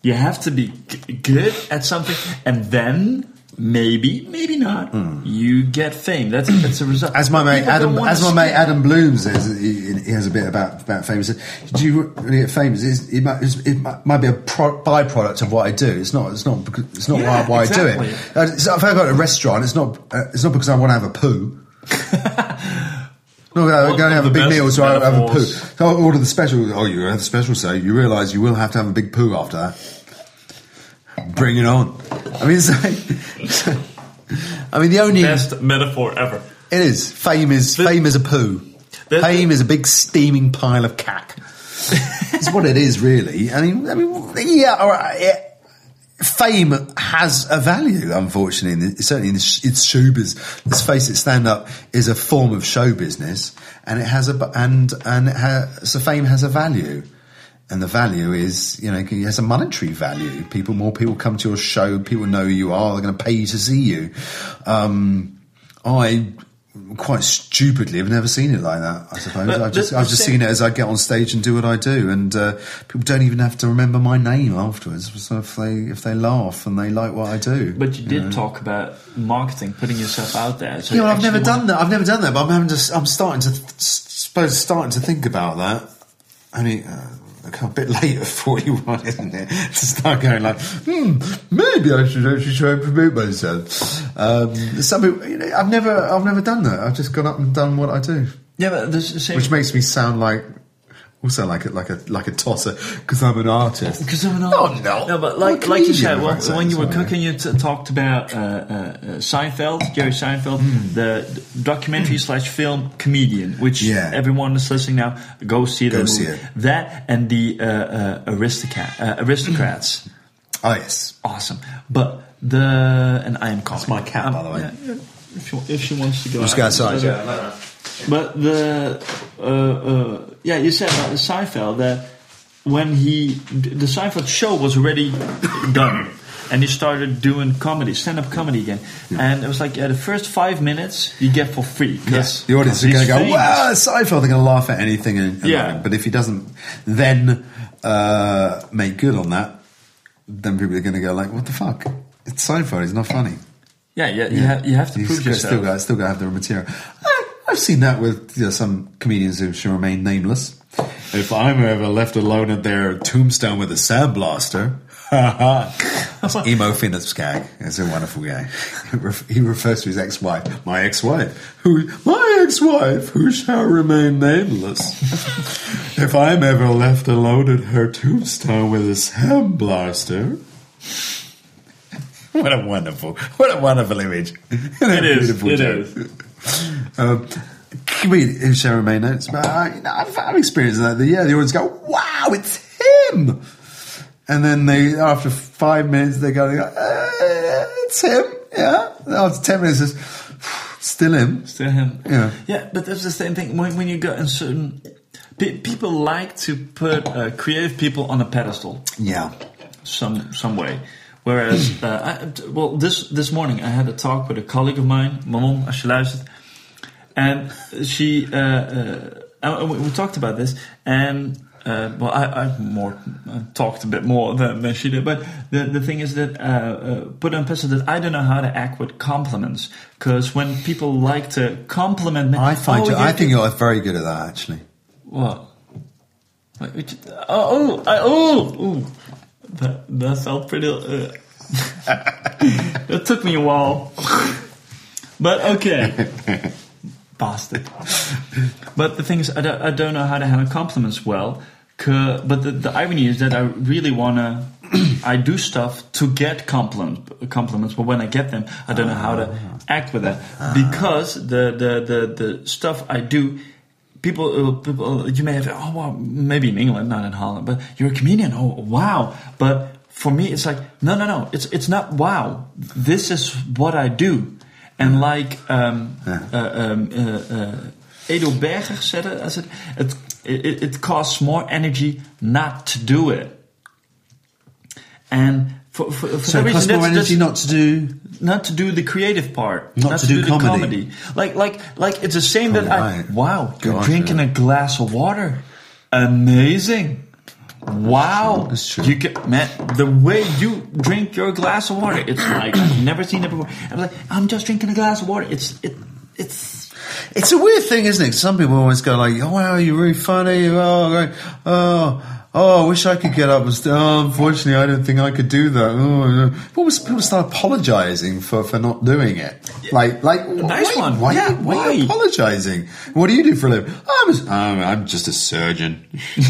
You have to be g- good at something, and then maybe, maybe not, you get fame. That's that's a result. As my mate People Adam, as my mate Adam Bloom says, he, he has a bit about about fame. He said, "Do you really get famous? It's, it, might, it might be a pro- byproduct of what I do. It's not. It's not. Because, it's not Yeah, why, why I do it. Uh, so if I go to a restaurant, it's not. Uh, it's not because I want to have a poo. No, go, One go and of have a big meal, so I have a poo. So I order the special. Oh, you have the special, so you realise you will have to have a big poo after that. Bring it on. I mean, it's like, I mean, the only Best metaphor ever. it is fame is The- fame is a poo. The- fame is a big steaming pile of cack. It's what it is, really. I mean, I mean, yeah, all right. yeah. Fame has a value, unfortunately. In the, certainly, in sh- it's showbiz. Let's face it, stand up is a form of show business, and it has a and and it has, so fame has a value, and the value is you know it has a monetary value. People, more people come to your show. People know who you are. They're going to pay you to see you. Um, I quite stupidly have never seen it like that. I suppose But I've just the- I've the just thing- seen it as I get on stage and do what I do, and uh, people don't even have to remember my name afterwards. So if they if they laugh and they like what I do, But you did talk about marketing, putting yourself out there. So yeah, well, I've never actually done that. I've never done that, but I'm having to. I'm starting to suppose starting to think about that. I mean. Uh, a bit late at 41, isn't it? To start going like, hmm, maybe I should actually try and promote myself. Um, some people, you know, I've never, I've never done that. I've just gone up and done what I do. Yeah, but there's which makes me sound like also like a like a like a tosser because I'm an artist. Because I'm an No, artist. no. no, but like like you said, for well, when you were sorry. cooking, you t- talked about uh, uh, uh, Seinfeld, Jerry Seinfeld, Hmm. the documentary slash film comedian, which Yeah. everyone is listening now. Go see Go that see movie. it. That and the uh, uh, aristocrat, uh, aristocrats, Oh yes, awesome. But the and I am That's my cat, by the way. yeah, yeah. If, she, if she wants to go, Just out, go outside. let her. But the uh, uh, yeah, you said about the Seinfeld that when he the Seinfeld show was already done, and he started doing comedy, stand up comedy again, and it was like yeah, the first five minutes you get for free because the audience are going to go. "Wow, it's Seinfeld!" They're going to laugh at anything, and, and Yeah. But if he doesn't, then uh, make good on that, then people are going to go like, "What the fuck? It's Seinfeld. He's not funny." Yeah, yeah, you have you have to He's prove yourself. Still got, still got to have the material. I've seen that with you know, some comedians who should remain nameless. If I'm ever left alone at their tombstone with a sandblaster, Emo Philips gag. It's a wonderful guy. He refers to his ex-wife, my ex-wife, who my ex-wife, who shall remain nameless. if I'm ever left alone at her tombstone with a sandblaster. What a wonderful, what a wonderful image. It is. It joke. is. Um, comedian who shall remain nameless. But I, you know, I've, I've experienced that. The, yeah, the audience go, "Wow, it's him," and then they, after five minutes, they go, uh, "It's him." Yeah. After ten minutes, it's still him. Still him. Yeah. Yeah, but that's the same thing. When, when you go in certain. pe- People like to put uh, creative people on a pedestal. Yeah. some some way. Whereas, uh, I, well, this this morning I had a talk with a colleague of mine, Manon, als je luistert, and she, uh, uh, and we, we talked about this, and uh, well, I, I more uh, talked a bit more than, than she did, but the the thing is that put on person that I don't know how to act with compliments because when people like to compliment me, I find oh, you, I think you're very good at that, actually. what? Which- Oh, oh, I, oh, ooh. That, that felt pretty. Uh, that took me a while. but okay. Bastard. But the thing is, I don't, I don't know how to handle compliments well. But the, the irony is that I really want to. I do stuff to get compliment, compliments, but when I get them, I don't know how to act with that because the, the, the, the stuff I do people, uh, people, you may have, oh, well, maybe in England, not in Holland, but you're a comedian. Oh, wow. But for me, it's like, no, no, no. It's, it's not wow. This is what I do. And like, um, uh, um, uh, uh, Edo Berger said it, as it, it, it, it costs more energy not to do it. And for, for, for So that it costs reason, more energy not to do. not to do the creative part, Not to do the comedy. Like, like, like it's the same that I. Right. Wow, you're drinking a glass of water. Amazing. Wow, That's true. You get man, the way you drink your glass of water. It's like I've never seen it before. I'm like, I'm just drinking a glass of water. It's it, it's It's a weird thing, isn't it? Some people always go like, "Oh wow, you're really funny." Oh, oh, Oh, I wish I could get up and st- oh, unfortunately, I don't think I could do that. Oh, no. People, people start apologising for, for not doing it. Like, like, nice why, one. Why, Yeah, why? are you apologising? What do you do for a living? I'm, a, I'm, I'm just a surgeon.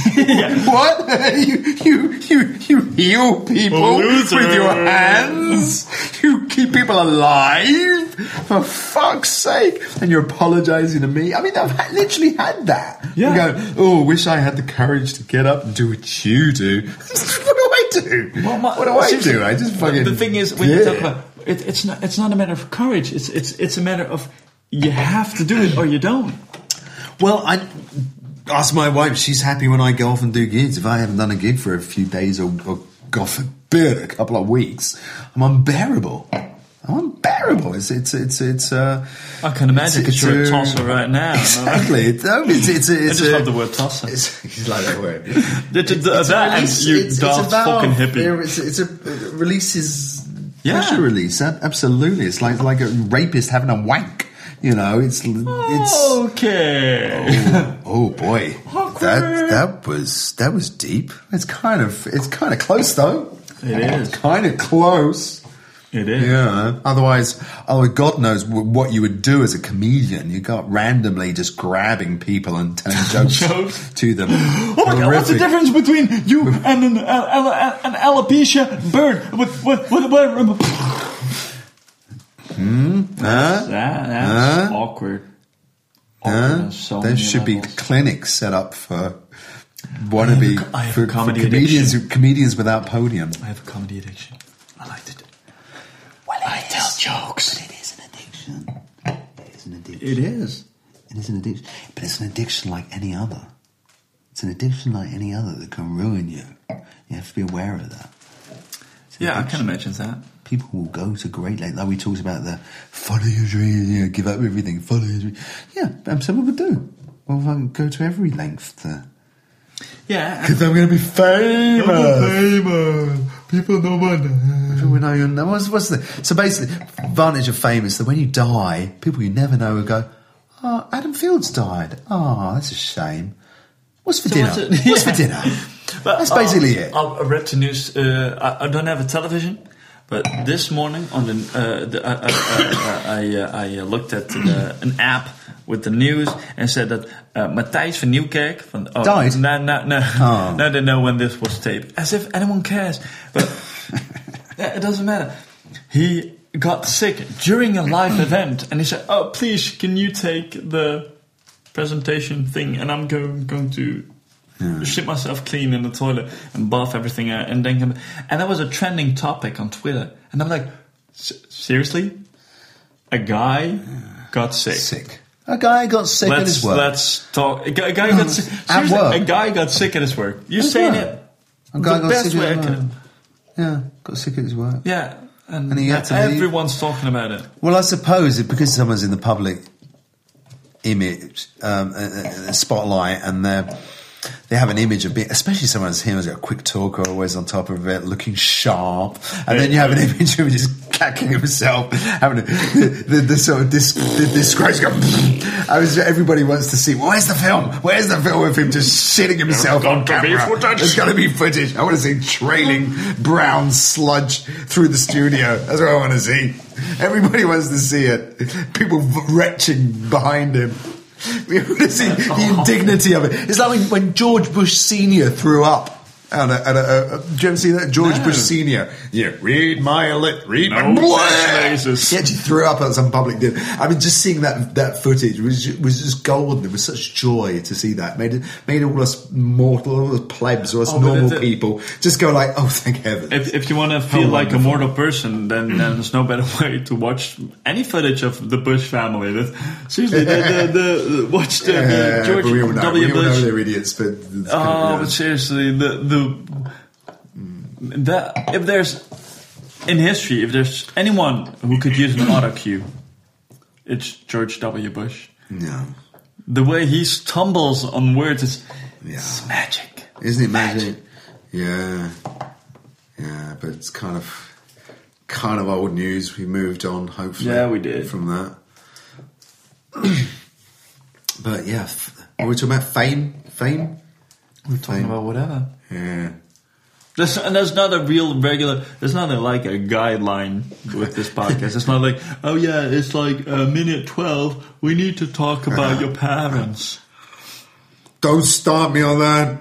what? you, you, you, you heal people Loser. with your hands? You keep people alive? For fuck's sake. And you're apologising to me? I mean, I've literally had that. Yeah. You go, oh, wish I had the courage to get up and do what you do. what do I do? Well, my- what do I do? I just fucking. The thing is, when yeah. you talk about it, it's not it's not a matter of courage. It's it's it's a matter of you have to do it or you don't. Well, I ask my wife. She's happy when I go off and do gigs. If I haven't done a gig for a few days or, or God forbid, a couple of weeks, I'm unbearable. Unbearable. It's it's it's it's. Uh, I can imagine It's- because you're a tosser right now. exactly. It's, no, it's, it's, I just a- love the word tosser. It's, like that word. It's a that and release- you it's- it's daft fucking hippie. It's, it's a it releases Yeah. pressure release. Ab- Absolutely, it's like like a rapist having a wank. You know, it's it's. Okay. Oh boy, that that was that was deep. It's kind of it's kind of close though. It is. kind of close. It is. Yeah. Otherwise, oh God knows what you would do as a comedian. You got randomly just grabbing people and telling jokes, Jokes. to them. Oh my god, what's the difference between you and an, uh, an alopecia bird? What, what, what, what, Huh? That, that's Huh? awkward. Huh? Awkward on so there should be clinics set up for wannabe I have a for, for comedy comedians addiction. comedians without podium. I have a comedy addiction. I like it. Well, I tell jokes. But it is an addiction. It is an addiction. It is. It is an addiction, but it's an addiction like any other. It's an addiction like any other that can ruin you. You have to be aware of that. Yeah, I can imagine that. People will go to great lengths. Like we talked about the follow your dreams, you know, give up everything, follow your dreams. Yeah, um, some people do. Well, if I go to every length to. Yeah. Because I'm going to be famous. famous. People don't name. People know your name. What's, what's the so basically advantage of fame is that when you die, people you never know will go, "Oh, Adam Fields died. Oh, that's a shame. What's for So dinner? what's it- What's for dinner? But, That's basically um, it. I I read the news. Uh, I, I don't have a television, but this morning on the, uh, the I, I, I, I, uh, I uh, looked at the, an app with the news and said that uh, Matthijs van Nieuwkerk van oh, Died? No, no, no. Oh. Now they know when this was taped, as if anyone cares. But yeah, it doesn't matter. He got sick during a live event, and he said, "Oh, please, can you take the presentation thing, and I'm going going to." Shit myself clean in the toilet and bath everything out, and then come. And that was a trending topic on Twitter. And I'm like, "S- seriously, a guy got sick. Sick. A guy got sick at Let's his work. let's talk. A guy, a guy got sick. At work? A guy got sick at his work. You're At saying work? it. A guy the got best sick way at his work. Yeah, got sick at his work. Yeah, and, And he had to leave. everyone's talking about it. Well, I suppose it, because someone's in the public image, um, uh, uh, spotlight, and they're, they have an image of being, especially someone as him, got a quick talker, always on top of it, looking sharp, and then you have an image of him just cackling himself, having a, the, the, the sort of dis, the disgrace go. I was, everybody wants to see. Where's the film? Where's the film of him just shitting himself on camera? footage. There's got to be footage. I want to see trailing brown sludge through the studio. That's what I want to see. Everybody wants to see it. People retching behind him. We want to see the oh. indignity of it. It's like when, when George Bush Senior threw up. At a, at a, a, do you ever see that? George No. Bush Senior. Yeah, read my lip, read my No Blah! such. He actually threw up at some public dinner. I mean, just seeing that that footage was was just golden. It was such joy to see that. Made it made all us mortal, all us plebs, all us Oh, normal it- uh, people just go like, oh, thank heaven. If, if you want to oh, feel like a mortal person, then, then there's no better way to watch any footage of the Bush family. That, seriously, the, the, the, watch the, Yeah, George we all know, W. we all know Bush. they're idiots, but it's kind of, Oh, but seriously, the the the if there's in history, if there's anyone who could use an auto cue, it's George W. Bush. Yeah. The way he stumbles on words is Yeah. it's magic. isn't it magic? Yeah, yeah, but it's kind of kind of old news. We moved on, hopefully. Yeah, we did. from that. but yeah, f- were we talking about? Fame, fame. We're talking about whatever. Yeah. There's, and there's not a real regular. There's not like a guideline with this podcast. It's not like, oh yeah, it's like uh, minute twelve. We need to talk about your parents. Don't start me on that.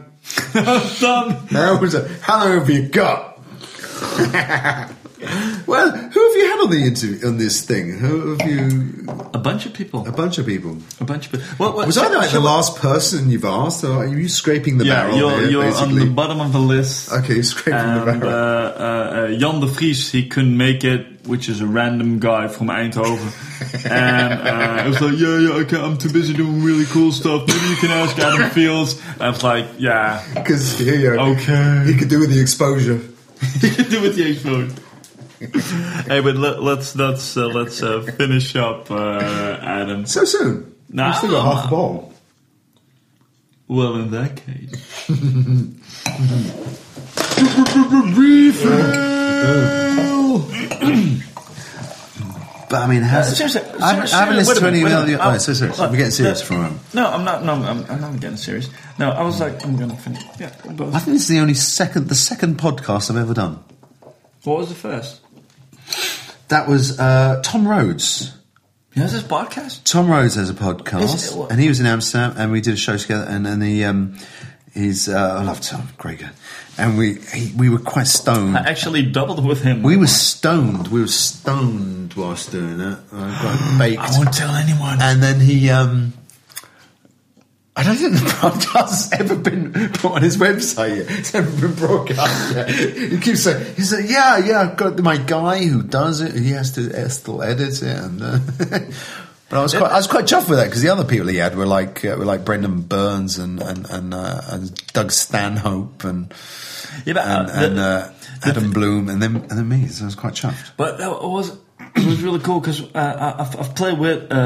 Done. How, was it? How long have you got? well, who have you had on the interview on this thing? Who have you? A bunch of people. A bunch of people. A bunch of people. Was I like the last person you've asked? Or are you scraping the Yeah, barrel? you're, here, you're on the bottom of the list. Okay, you're scraping the And uh, barrel. uh, uh, Jan de Vries, he couldn't make it, which is a random guy from Eindhoven. and uh, I was like, yeah, yeah, okay, I'm too busy doing really cool stuff. Maybe you can ask Adam Fields. And I was like, yeah, Because here you go. Okay. He could do with the exposure. he could do with the explode. hey, but let, let's let's uh, let's uh, finish up, uh, Adam. So soon. Nah, We've still got half a bottle. Well, in that case, But I mean, how's seriously, I haven't, seriously, I haven't listened to any of wait the a other. minute. Oh, so, so, so Look, we're getting serious the- for a moment. No, I'm not. No, I'm, I'm not getting serious. No, I was like, I'm gonna finish. Yeah, go. I think this is the only second, the second podcast I've ever done. What was the first? That was uh, Tom Rhodes. Yeah, is this podcast? Tom Rhodes has a Is podcast, what- and he was in Amsterdam, and we did a show together. And then he, um, he's, uh, I love Tom, great guy. And we, he, we were quite stoned. I actually doubled with him. We were stoned. We were stoned whilst doing it. I got baked. I won't tell anyone. And then he, um, I don't think the podcast has ever been put on his website yet. It's never been broadcast yet. He keeps saying, he said, yeah, yeah, I've got my guy who does it. He has to still edit it. And, uh, but I was quite, I was quite chuffed with that because the other people he had were like, uh, were like Brendon Burns and, and, and, uh, and Doug Stanhope and, Yeah, but, and, the- and uh, Adam Bloom and then, and then me. So I was quite chuffed. But was it was really cool because uh, I've, I've played with uh, uh,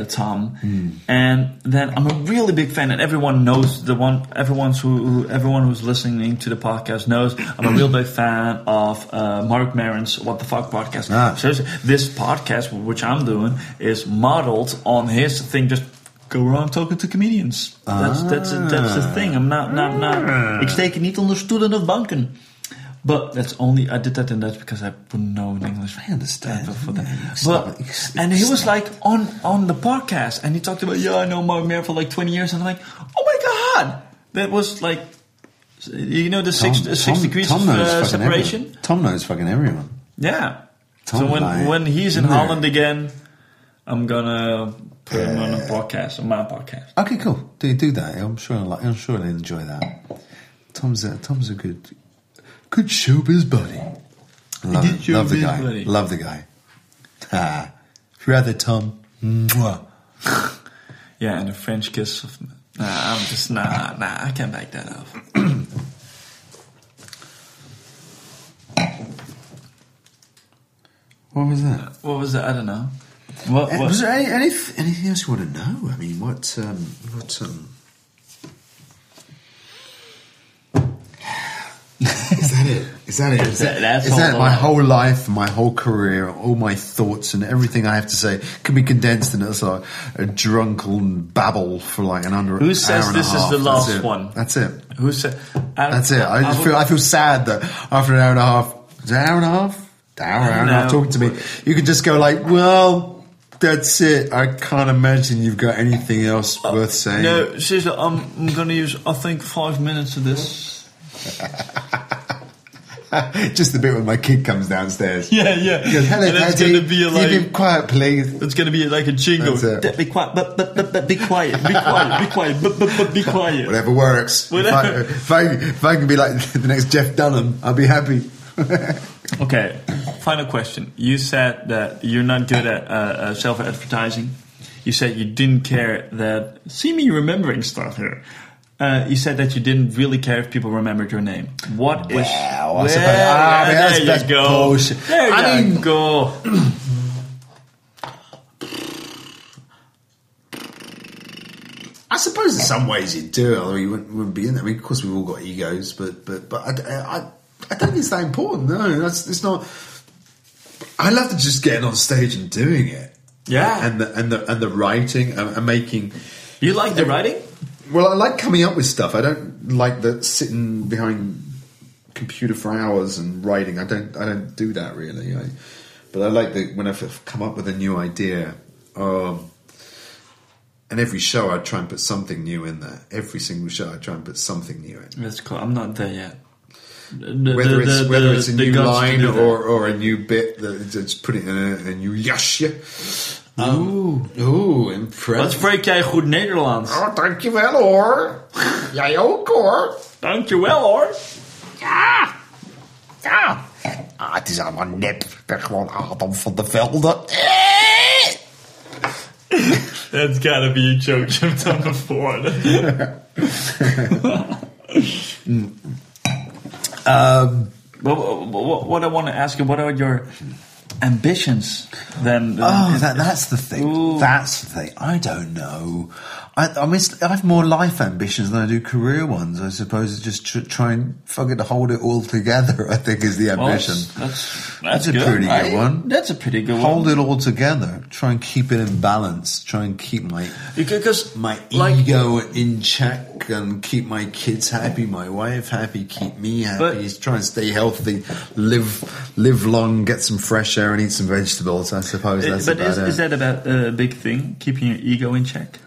uh, Tom, Hmm. and then I'm a really big fan, and everyone knows the one. Everyone's who, who everyone who's listening to the podcast knows I'm a real big fan of uh, Marc Maron's What the Fuck podcast. Ah. So this podcast, which I'm doing, is modeled on his thing. Just go around talking to comedians. That's that's that's the thing. I'm not not not. Ik steek niet onder stoelen of banken. But that's only I did that in Dutch because I wouldn't know in English. I understand. For that. Yeah, But, it. And he was like on on the podcast, and he talked about yeah, I know Marc Maron for like twenty years, and I'm like, oh my god, that was like, you know, the six, six degrees of uh, separation. everyone. Tom knows fucking everyone. Yeah. Tom so when like- when he's in Yeah. Holland again, I'm gonna put him on a podcast, on my podcast. Okay, cool. Do do that. I'm sure. I'll, like- I'm sure he'll enjoy that. Tom's a, Tom's a good, good showbiz buddy. Love, it. Love the guy. buddy. Love the guy. Ah, rather Tom. Mwah. Yeah, and a French kiss. Of, nah, I'm just nah, nah. I can't back that up. What was that? What was that? I don't know. What? Uh, what? Was there any, any, anything else you want to know? I mean, what, um, what, um, is that it? Is that it? Is that- that's is that my whole life, my whole career, all my thoughts and everything I have to say can be condensed in a sort of a drunken babble for like an under. Who says hour and a this is the last it. one? That's it. Who said? That's it. I just feel I feel sad that after an hour and a half, is an hour and a half, hour, hour and a half talking to me, you can just go like, well, that's it. I can't imagine you've got anything else uh, worth saying. No, seriously, I'm, I'm going to use, I think, five minutes of this. just the bit when my kid comes downstairs. Yeah, yeah. He goes, hello, and it's going to be Can you be quiet, please. it's going to be like a jingle. That's. Be quiet, but, but, but, but be quiet, be quiet, be quiet, but, but, but be quiet. Whatever works. Whatever. If, I, if, I, if I can be like the next Jeff Dunham, I'll be happy. Okay, final question. You said that you're not good at uh, uh, self-advertising. You said you didn't care that. See me remembering stuff here. Uh, you said that you didn't really care if people remembered your name. What is? Well, I suppose- ah, I mean, there that's- you go. bullshit. There I you mean- go. I suppose in some ways you do, although you wouldn't, wouldn't be in there. I mean, of course, we've all got egos, but but but I, I, I don't think it's that important. No, that's it's not. I love to just getting on stage and doing it. Yeah. and the and the and the writing and, and making. You like the writing? Well, I like coming up with stuff. I don't like the sitting behind computer for hours and writing. I don't. I don't do that really. I, but I like the when I've come up with a new idea. Um, and every show, I try and put something new in there. Every single show, I try and put something new in. That's cool. I'm not there yet. The- Whether the- it's the- whether the- it's a new line or, or a new bit that it's putting in a, a new jasje. Oeh. Wat impressive. spreek jij goed Nederlands? Oh, dankjewel hoor. Jij ook hoor. Dankjewel hoor. Ja. Ja. Ah, het is allemaal nep. Ik ben gewoon Adam van der Velde. That's gotta be a joke you've done before. Um, what, what I want to ask you, what are your ambitions then? Oh, that, that's the thing. Ooh. That's the thing. I don't know. I, I mean, I have more life ambitions than I do career ones. I suppose it's just tr- try and fucking hold it all together. I think is the Well, ambition. that's, that's, That's a good, pretty good one. That's a pretty good hold one. Hold it all together. Try and keep it in balance. Try and keep my Because my like, ego in check and keep my kids happy, my wife happy, keep me happy. But- try and stay healthy, live live long, get some fresh air, and eat some vegetables. I suppose uh, that's but about is, it. is that about a big thing? Keeping your ego in check?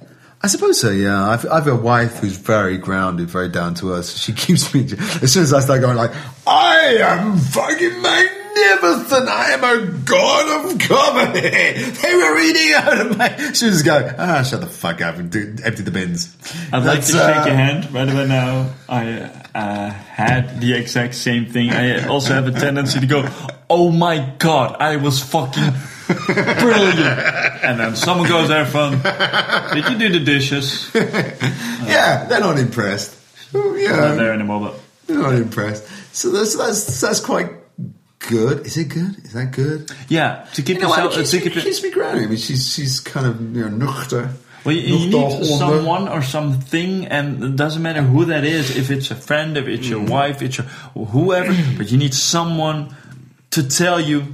I suppose so. Yeah, I've, I've a wife who's very grounded, very down to earth. She keeps me. As soon as I start going like, I am fucking magnificent. I am a god of comedy. They were reading out of my. She was going, ah, shut the fuck up and do, empty the bins. I'd like That's, to shake uh, your hand right about now. I uh, had the exact same thing. I also have a tendency to go, "Oh my god, I was fucking brilliant," and then someone goes there from, "Did you do the dishes?" Yeah, they're not impressed. Oh, Not Yeah, there anymore, but they're not impressed. So that's that's that's quite good. Is it good? Is that good? yeah, to keep You know, yourself, it keeps, to me, keep it keeps me grounded. I mean, she's she's kind of you know nuchter. Well, you, you need someone or something, and it doesn't matter who that is. If it's a friend, if it's your mm. wife, it's your whoever, but you need someone to tell you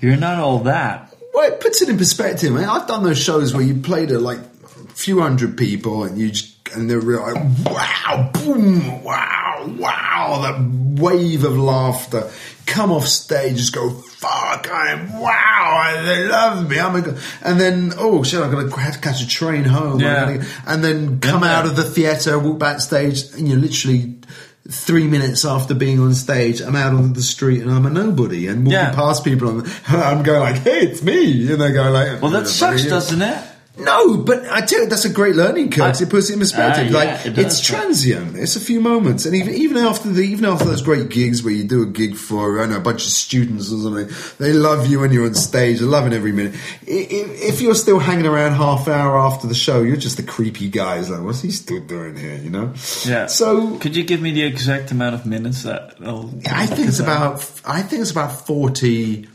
you're not all that. Well, it puts it in perspective. Man. I've done those shows where you play to like a few hundred people, and you just, and they're real like, wow, boom, wow, wow, that wave of laughter. Come off stage, just go, fuck, I am, wow, they love me. Oh I'm a, and then, oh shit, I'm gonna have to catch a train home. Yeah. Gonna- and then come out of the theatre, walk backstage, and you're literally. Three minutes after being on stage, I'm out on the street and I'm a nobody and walking Yeah. past people. And I'm going like, "Hey, it's me," and they go like, Well, that "Yeah, sucks, doesn't it? No, but I tell you, that's a great learning curve. I- it puts it in perspective. Ah, yeah, like it does, it's transient. It's a few moments, and even even after the even after those great gigs where you do a gig for I don't know a bunch of students or something, they love you when you're on stage. They're loving every minute. I- i- If you're still hanging around half hour after the show, you're just the creepy guy. It's like, what's he still doing here? You know? Yeah. So could you give me the exact amount of minutes that? I'll, I think it's about. I think it's about forty.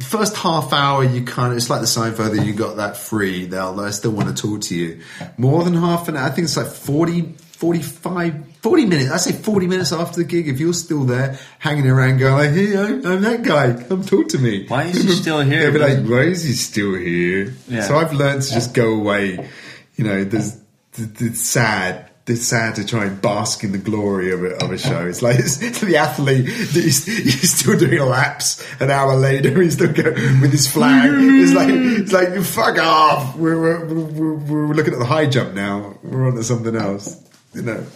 First half hour, you kind of. It's like the Seinfeld that you got that free. They'll. They still want to talk to you. More than half an hour. I think it's like 40, 45, 40 minutes. I say forty minutes after the gig. If you're still there, hanging around, going, "Hey, I'm, I'm that guy. Come talk to me." Why is he still here? They'll be like, "Why is he still here?" Yeah. So I've learned to just go away. You know, there's. It's sad sad to try and bask in the glory of a, of a show. It's like it's, the athlete, he's, he's still doing laps an hour later. He's still going with his flag. It's like it's like you fuck off. We're, we're, we're, we're looking at the high jump now. We're on to something else. You know.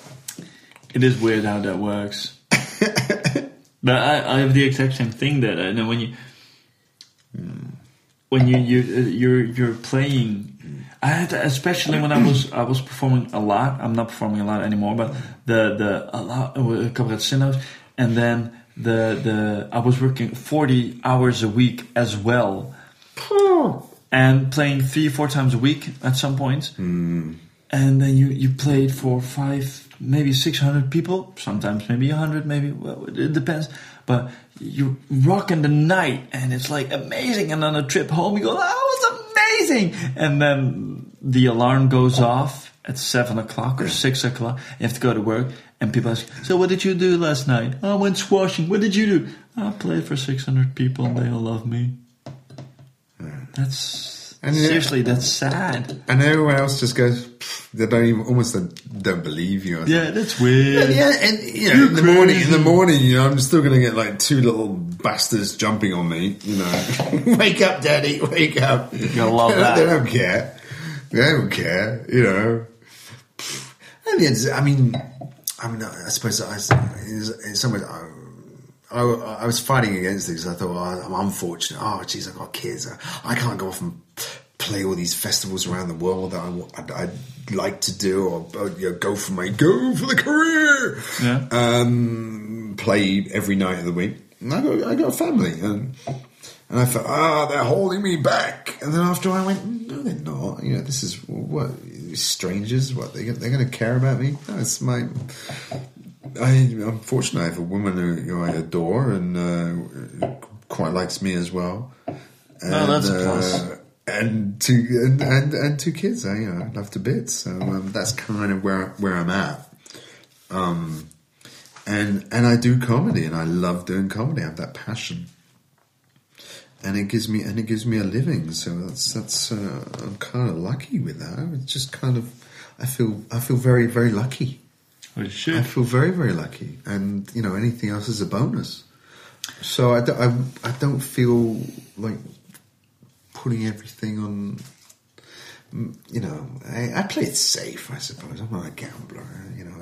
It is weird how that works. but I, I have the exact same thing that I know when you when you you uh, you're you're playing. I had to- especially when I was I was performing a lot. I'm not performing a lot anymore, but the the a lot uh, Cabaret Zinloos, and then the the I was working 40 hours a week as well, and playing three four times a week at some points. point and then you you played for five maybe 600 people. Sometimes maybe 100 maybe well, it depends. But you're rocking the night and it's like amazing. And on a trip home you go that was amazing and then the alarm goes off at 7 o'clock or 6 o'clock. You have to go to work. And people ask so what did you do last night? "Oh, i went squashing what did you do? I played for 600 people and they all love me. Hmm. That's And yeah. Seriously, that's sad. And everyone else just goes, they don't even, almost don't, don't believe you. Yeah, that's weird. Yeah, and you know, in the morning, in the morning, you know, I'm still going to get like two little bastards jumping on me. You know, wake up, daddy, wake up. You'll love they, that. They don't care. They don't care. You know. And yeah, I mean, I mean, I suppose I, in some ways, I, I, I was fighting against this. I thought, oh, I'm unfortunate. Oh, geez, I've got kids. I can't go off and play all these festivals around the world that I, would I'd like to do, or, or you know, go for my go for the career. Yeah. Um, play every night of the week. And I got, I got a family, and and I thought, ah, they're holding me back. And then after I went, no, they're not. You know, this is what strangers. What they they're going to care about me? No, it's my. I, I'm fortunate. I have a woman who, who I adore and uh, quite likes me as well. And, Oh, that's a plus. uh, and two and, and, and two kids. I you know love to bits. So um, that's kind of where where I'm at. Um, and and I do comedy, and I love doing comedy. I have that passion, and it gives me and it gives me a living. So that's that's uh, I'm kind of lucky with that. It's just kind of I feel I feel very very lucky. Well, I feel very very lucky, and you know anything else is a bonus. So I don't, I, I don't feel like putting everything on. You know, I, I play it safe, I suppose. I'm not a gambler, you know.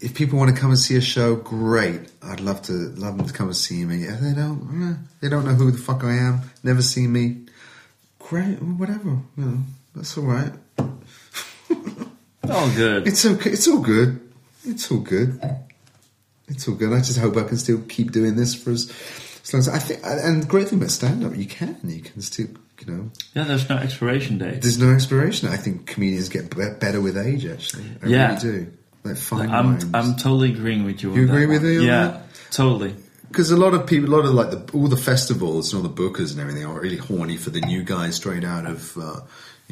If people want to come and see a show, great. I'd love to love them to come and see me. If they don't, they don't know who the fuck I am. Never seen me. Great, whatever. You know, that's all right. All good. It's okay. It's all good. It's all good. It's all good. I just hope I can still keep doing this for as, as long as I think. And the great thing about stand up, you can. You can still, you know, Yeah, there's no expiration date. there's no expiration. I think comedians get be- better with age. Actually, I Yeah. really do. Like fine I'm. I'm totally agreeing with you. on You agree with me Yeah, that? totally. because a lot of people, a lot of like the, all the festivals and all the bookers and everything are really horny for the new guys straight out of, uh,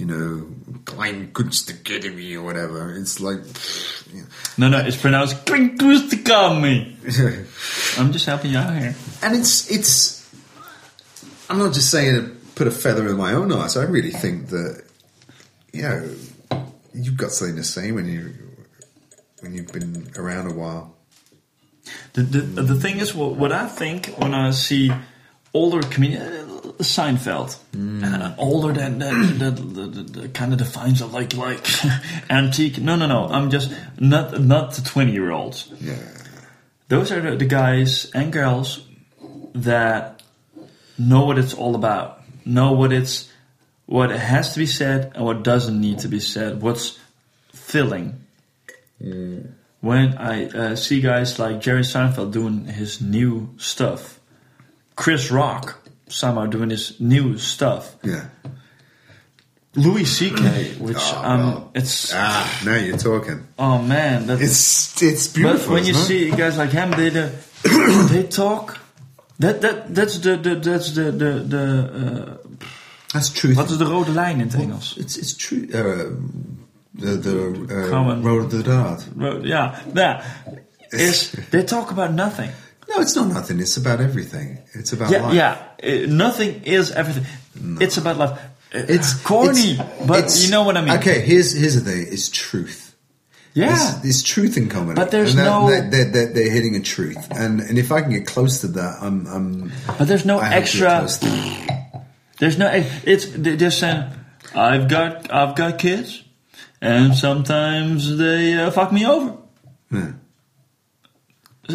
you know, Kleinkunstacademie or whatever. It's like, you know. No, no, it's pronounced Klinkustikami. I'm just helping you out here. and it's it's. I'm not just saying to put a feather in my own ass. I really think that, you know, you've got something to say when you when you've been around a while. The, the, the thing is, what, what I think when I see older comedians, Seinfeld, uh, older than that, that, that, that, that kind of defines it like like antique. No, no, no. I'm just not not the twenty year olds. Yeah, Those are the, the guys and girls that know what it's all about, know what it's what has to be said and what doesn't need to be said. What's filling. When I uh, see guys like Jerry Seinfeld doing his new stuff, Chris Rock somehow doing his new stuff, yeah. Louis C.K., which Oh, um, well. it's Ah, now you're talking. oh man, that It's it's beautiful. But when you it? see guys like him, they the, they talk. That that that's the, the that's the the the uh, that's truth. wat is de rode lijn in het Engels? It's it's true. Uh, the the uh, Common. road of the dart. Road, yeah, yeah. Is they talk about nothing? No, it's not nothing. It's about everything. It's about Yeah, life. yeah. Uh, nothing is everything. It's about life. Uh, It's corny, it's- but it's- you know what I mean. Okay, here's here's the thing. It's truth. Yeah. There's, there's truth in comedy, But there's and that- no- that- they're, they're, they're hitting a truth, and and if I can get close to that, I'm I'm. But there's no I hope to get extra. There's no. It's they- they're saying, I've got I've got kids, and sometimes they uh, fuck me over. Yeah.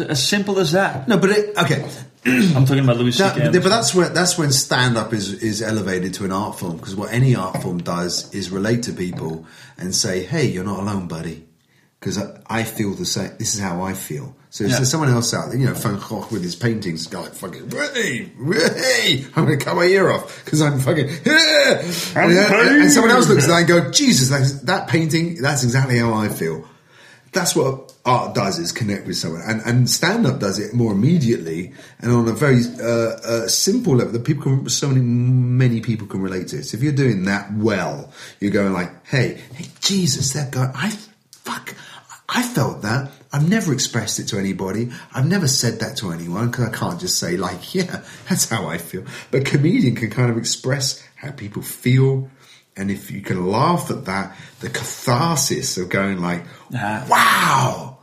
As simple as that. No, but it, okay, I'm talking about Louis That- C.K. but that's where that's when stand up is is elevated to an art form because what any art form does is relate to people and say, "Hey, you're not alone, buddy," because I, I feel the same. This is how I feel. So if Yeah. there's someone else out there, you know, Van Gogh with his paintings, go like fucking, hey, hey, I'm going to cut my ear off because I'm fucking, yeah. and, and- and someone else looks at that and go, Jesus, that, that painting, that's exactly how I feel. That's what art does is connect with someone, and, and stand up does it more immediately and on a very uh, uh, simple level that people can, so many many people can relate to. So if you're doing that well, you're going like, hey, hey, Jesus, that guy, I fuck, I felt that. I've never expressed it to anybody. I've never said that to anyone because I can't just say like, yeah, that's how I feel. But comedian can kind of express how people feel. And if you can laugh at that, the catharsis of going like, Ah. wow,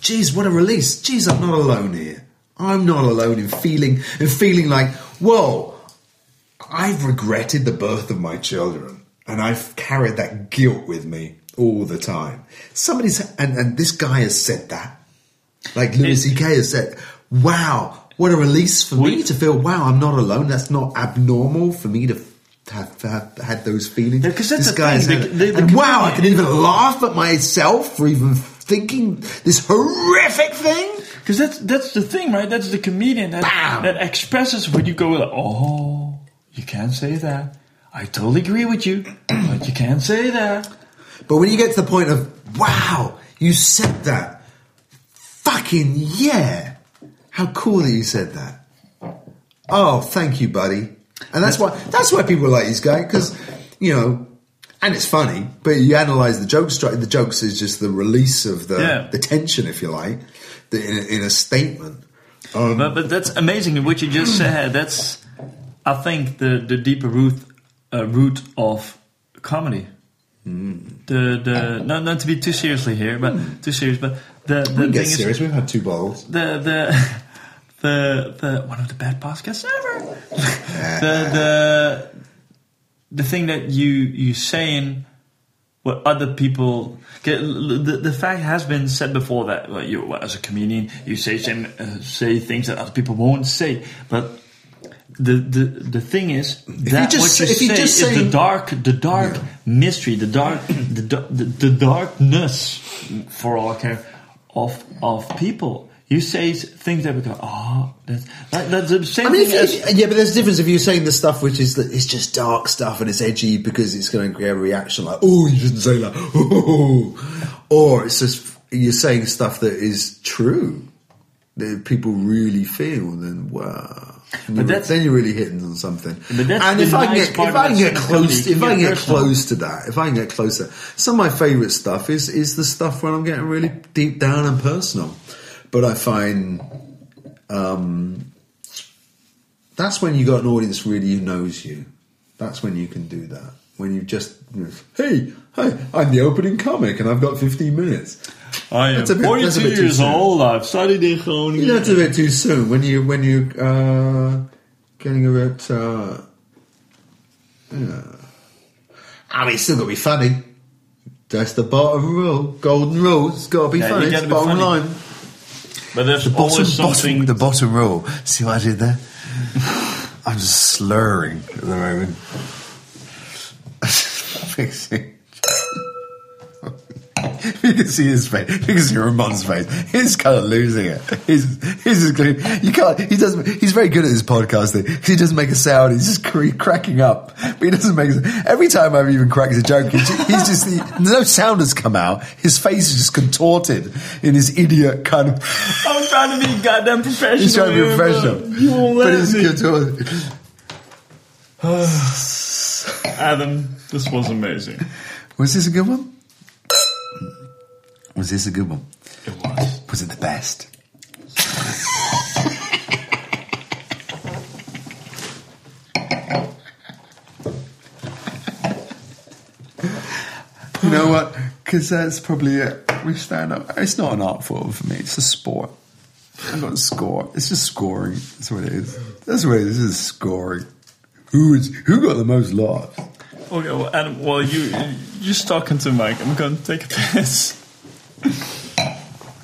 geez, what a release. Geez, I'm not alone here. I'm not alone in feeling, in feeling like, whoa, I've regretted the birth of my children, and I've carried that guilt with me all the time. Somebody's and, and this guy has said that, like Louis C.K. has said, "Wow, what a release for me to feel. Wow, I'm not alone. That's not abnormal for me to." Have, have had those feelings. Yeah, 'cause that's this the guy has thing, the- the- the and wow, I can even laugh at myself for even thinking this horrific thing. Because that's that's the thing, right? That's the comedian that Bam! that expresses when you go, like, oh, you can't say that. I totally agree with you, but you can't say that. But when you get to the point of, wow, you said that. Fucking yeah. How cool that you said that. Oh, thank you, buddy. And that's why that's why people like this guy because you know, and it's funny. But you analyze the jokes. The jokes is just the release of the Yeah. the tension, if you like, the, in, a, in a statement. Um, But but that's amazing. What you just said. That's I think the the deeper root uh, root of comedy. The the not not to be too seriously here, but too serious. But the the we thing get is serious. We've had two bottles. the the the the one of the bad podcasts ever. the the the thing that you you saying what other people get, the the fact has been said before that well, you as a comedian you say some, uh, say things that other people won't say, but. The, the the thing is that just what you you say just is say- the dark the dark mystery the dark the, the the darkness for all I care of of people. You say things that we go, oh, that's that, that's the same I mean, thing as yeah, but there's a difference if you're saying the stuff which is it's just dark stuff and it's edgy because it's going to create a reaction like, oh, you shouldn't say that, oh, or it's just you're saying stuff that is true that people really feel. Then wow. But that's- then you're really hitting on something. And if I can nice get, if I can get close, if I can get get personal. close to that, if I can get closer, some of my favourite stuff is is the stuff when I'm getting really deep down and personal. But I find um, that's when you got an audience really who knows you. That's when you can do that. When you just, you know, hey, hi, I'm the opening comic and I've got 15 minutes. I am That's a bit- 42 bit too years soon. old. I've studied in Groningen. You know, that's a bit too soon. When you when you uh, getting a bit, uh, yeah. I mean, it's still got to be funny. That's the bottom rule, golden rule. It's got to be Yeah, funny. It's bottom funny. line. But there's The bottom, always something. bottom, the bottom rule. See what I did there? I'm just slurring at the moment. You can see his face. You can see Ramon's face. He's kind of losing it. He's he's just going, you can't. He doesn't. He's very good at his podcasting. He doesn't make a sound. He's just cre- cracking up, but he doesn't make. A, every time I've even cracked a joke, he's just, he's just he, no sound has come out. His face is just contorted in his idiot kind of. I'm trying to be goddamn professional. He's trying to be professional, but You won't but let he's me. contorted. Adam, this was amazing. Was this a good one? Was this a good one? It was. Was it the best? you know what? Because that's probably it. We stand up. It's not an art form for me. It's a sport. I'm not a score. It's just scoring. That's what it is. That's what it is. It's scoring. Who is who got the most laughs? Okay, well, Adam, well, you you just talking to Mike. I'm going to take a piss.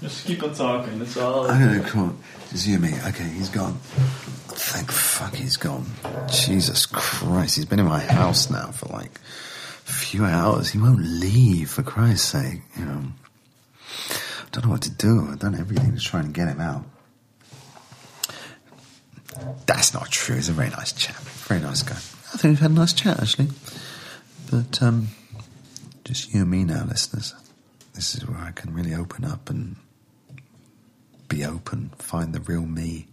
Just keep on talking. That's all. I'm gonna come on. Just and me. Okay, he's gone. Thank fuck he's gone. Jesus Christ, he's been in my house now for like a few hours. He won't leave, for Christ's sake. You know, I don't know what to do. I've done everything to try and get him out. That's not true. He's a very nice chap. Very nice guy. I think we've had a nice chat actually. But um, just you and me now, listeners. This is where I can really open up and be open, find the real me.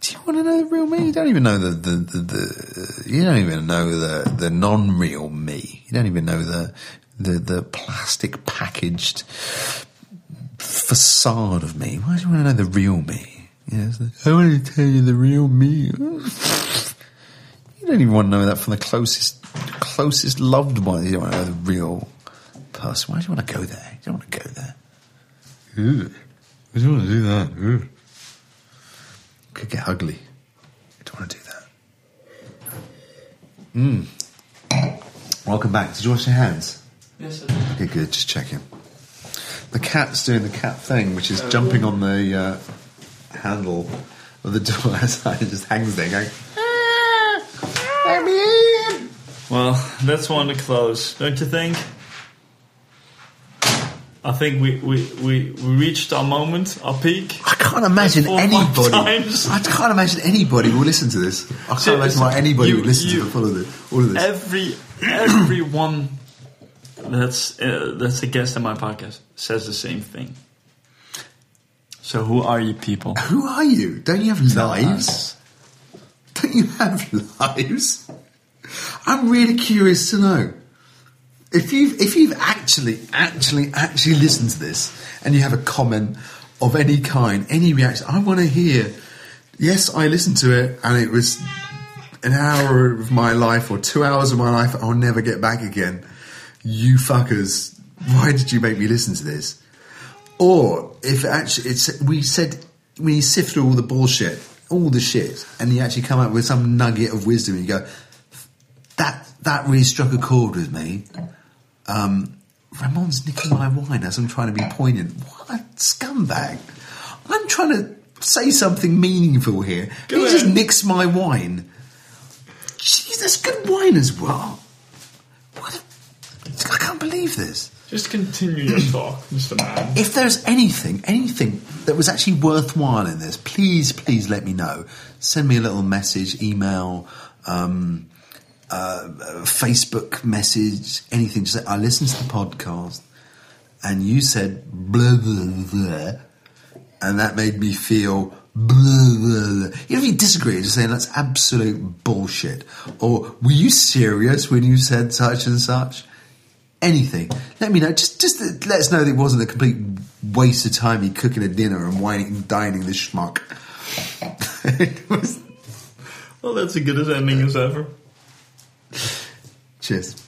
Do you want to know the real me? You don't even know the the, the, the you don't even know the the non-real me. You don't even know the the the plastic packaged facade of me? Why do you want to know the real me? You know, like, I want to tell you the real me. You don't even want to know that from the closest, closest loved one. You don't want to know the real person. Why do you want to go there? You don't want to go there. Ooh. I don't want to do that. Ooh. Could get ugly. You don't want to do that. Mm. Welcome back. Did you wash your hands? Yes, sir. Okay, good. Just checking. The cat's doing the cat thing, which is jumping on the uh, handle of the door outside and just hangs there going, "Ah, let me in. Well, that's one to close, don't you think? I think we, we, we, we reached our moment, our peak. I can't imagine five anybody. I can't imagine anybody will listen to this. I can't So- imagine why anybody you- would listen you- to all of this. All of this. Every everyone that's uh, that's a guest on my podcast says the same thing. So who are you people? Who are you? Don't you have lives? Don't you have lives? I'm really curious to know. If you've if you've actually, actually, actually listened to this and you have a comment of any kind, any reaction, I want to hear. Yes, I listened to it and it was an hour of my life or two hours of my life I'll never get back again. You fuckers, why did you make me listen to this? Or if actually it's we said you sift through all the bullshit, all the shit, and you actually come up with some nugget of wisdom, and you go, that that really struck a chord with me. Um, Ramon's nicking my wine as I'm trying to be poignant. What a scumbag! I'm trying to say something meaningful here. Go he just nicks my wine. Jesus, good wine as well. What? A, I can't believe this Just continue your talk, Mr. Man. if there's anything, anything that was actually worthwhile in this, please, please let me know. Send me a little message, email, um, uh, Facebook message, anything. Just say, I listened to the podcast and you said blah, blah, blah, and that made me feel blah, blah, blah. You know, if you disagree, just say that's absolute bullshit. Or were you serious when you said such and such? anything. Let me know. Just just let us know that it wasn't a complete waste of time you cooking a dinner and whining, dining the schmuck. Was- Well, that's as good as ending as ever. Cheers.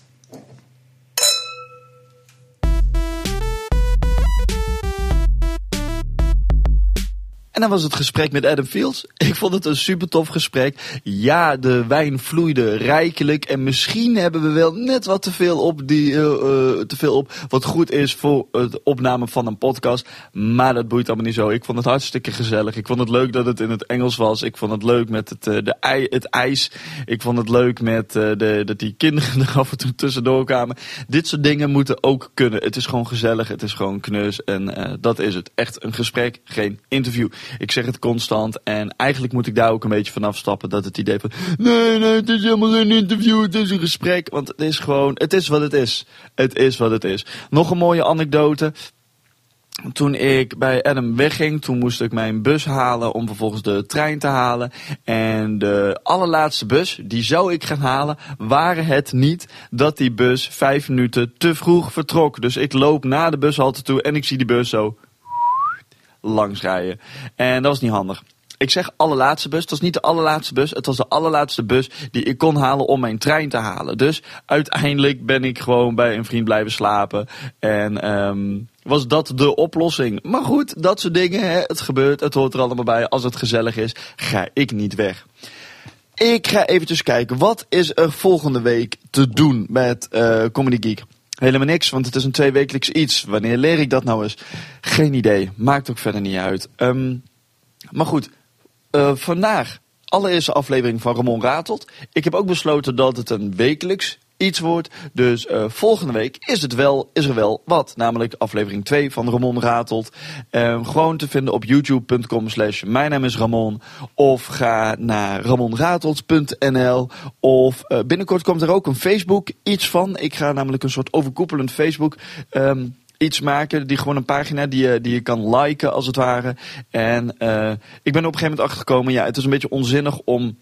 En dan was het gesprek met Adam Fields. Ik vond het een super tof gesprek. Ja, de wijn vloeide rijkelijk. En misschien hebben we wel net wat te veel op, die, eh, eh, te veel op wat goed is voor het opnemen van een podcast. Maar dat boeit allemaal niet zo. Ik vond het hartstikke gezellig. Ik vond het leuk dat het in het Engels was. Ik vond het leuk met het, eh, de het ijs. Ik vond het leuk met de, dat die kinderen er af en toe tussendoor kwamen. Dit soort dingen moeten ook kunnen. Het is gewoon gezellig. Het is gewoon knus. En dat is het. Echt een gesprek, geen interview. Ik zeg het constant. En eigenlijk moet ik daar ook een beetje vanaf stappen. Dat het idee van. Nee, nee, het is helemaal geen interview. Het is een gesprek. Want het is gewoon. Het is wat het is. Het is wat het is. Nog een mooie anekdote. Toen ik bij Adam wegging, toen moest ik mijn bus halen om vervolgens de trein te halen. En de allerlaatste bus, die zou ik gaan halen, waren het niet dat die bus vijf minuten te vroeg vertrok. Dus ik loop naar de bushalte toe en ik zie die bus zo langs rijden. En dat was niet handig. Ik zeg allerlaatste bus. Het was niet de allerlaatste bus. Het was de allerlaatste bus die ik kon halen om mijn trein te halen. Dus uiteindelijk ben ik gewoon bij een vriend blijven slapen. En ehm, was dat de oplossing. Maar goed, dat soort dingen. Hè, het gebeurt. Het hoort er allemaal bij. Als het gezellig is, ga ik niet weg. Ik ga eventjes kijken. Wat is er volgende week te doen met eh, Comedy Geek? Helemaal niks, want het is een tweewekelijks iets. Wanneer leer ik dat nou eens? Geen idee. Maakt ook verder niet uit. Ehm, maar goed, eh, vandaag allereerste aflevering van Ramon Ratelt. Ik heb ook besloten dat het een wekelijks iets wordt. Dus eh, volgende week is, het wel, is er wel wat. Namelijk aflevering 2 van Ramon Ratelt. Eh, gewoon te vinden op youtube.com slash mijn naam is Ramon. Of ga naar ramonratelt.nl. Of eh, binnenkort komt er ook een Facebook iets van. Ik ga namelijk een soort overkoepelend Facebook... ehm, iets maken, die gewoon een pagina die je, die je kan liken als het ware. En eh, ik ben op een gegeven moment achter gekomen, ja, het is een beetje onzinnig om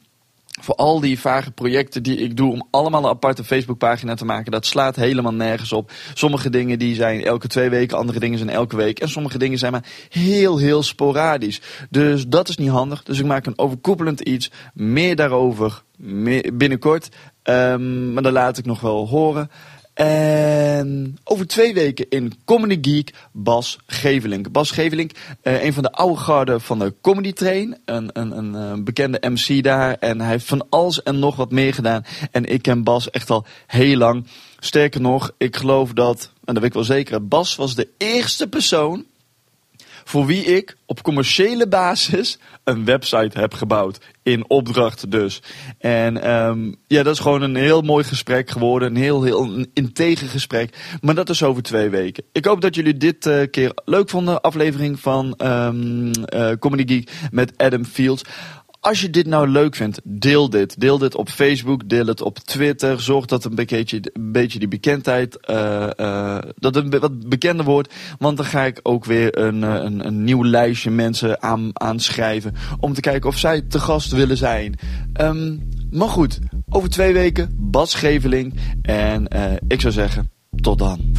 voor al die vage projecten die ik doe om allemaal een aparte Facebookpagina te maken, dat slaat helemaal nergens op. Sommige dingen die zijn elke twee weken, andere dingen zijn elke week. En sommige dingen zijn maar heel, heel sporadisch. Dus dat is niet handig. Dus ik maak een overkoepelend iets. Meer daarover binnenkort. Um, maar dat laat ik nog wel horen. En over twee weken in Comedy Geek Bas Gevelink. Bas Gevelink, uh, een van de oude garden van de Comedy Train. Een, een, een, een, eh, bekende MC daar. En hij heeft van alles en nog wat meer gedaan. En ik ken Bas echt al heel lang. Sterker nog, ik geloof dat, en dat weet ik wel zeker, Bas was de eerste persoon voor wie ik op commerciële basis een website heb gebouwd. In opdracht dus. En um, ja, dat is gewoon een heel mooi gesprek geworden. Een heel, heel integer gesprek. Maar dat is over twee weken. Ik hoop dat jullie dit uh, keer leuk vonden. Aflevering van um, Comedy Geek met Adam Fields. Als je dit nou leuk vindt, deel dit. Deel dit op Facebook, deel het op Twitter. Zorg dat een beetje, een beetje die bekendheid, uh, uh, dat het wat bekender wordt. Want dan ga ik ook weer een, eh, een, een nieuw lijstje mensen aan, aanschrijven. Om te kijken of zij te gast willen zijn. Um, maar goed, over twee weken Bas Geveling. En ik zou zeggen, tot dan.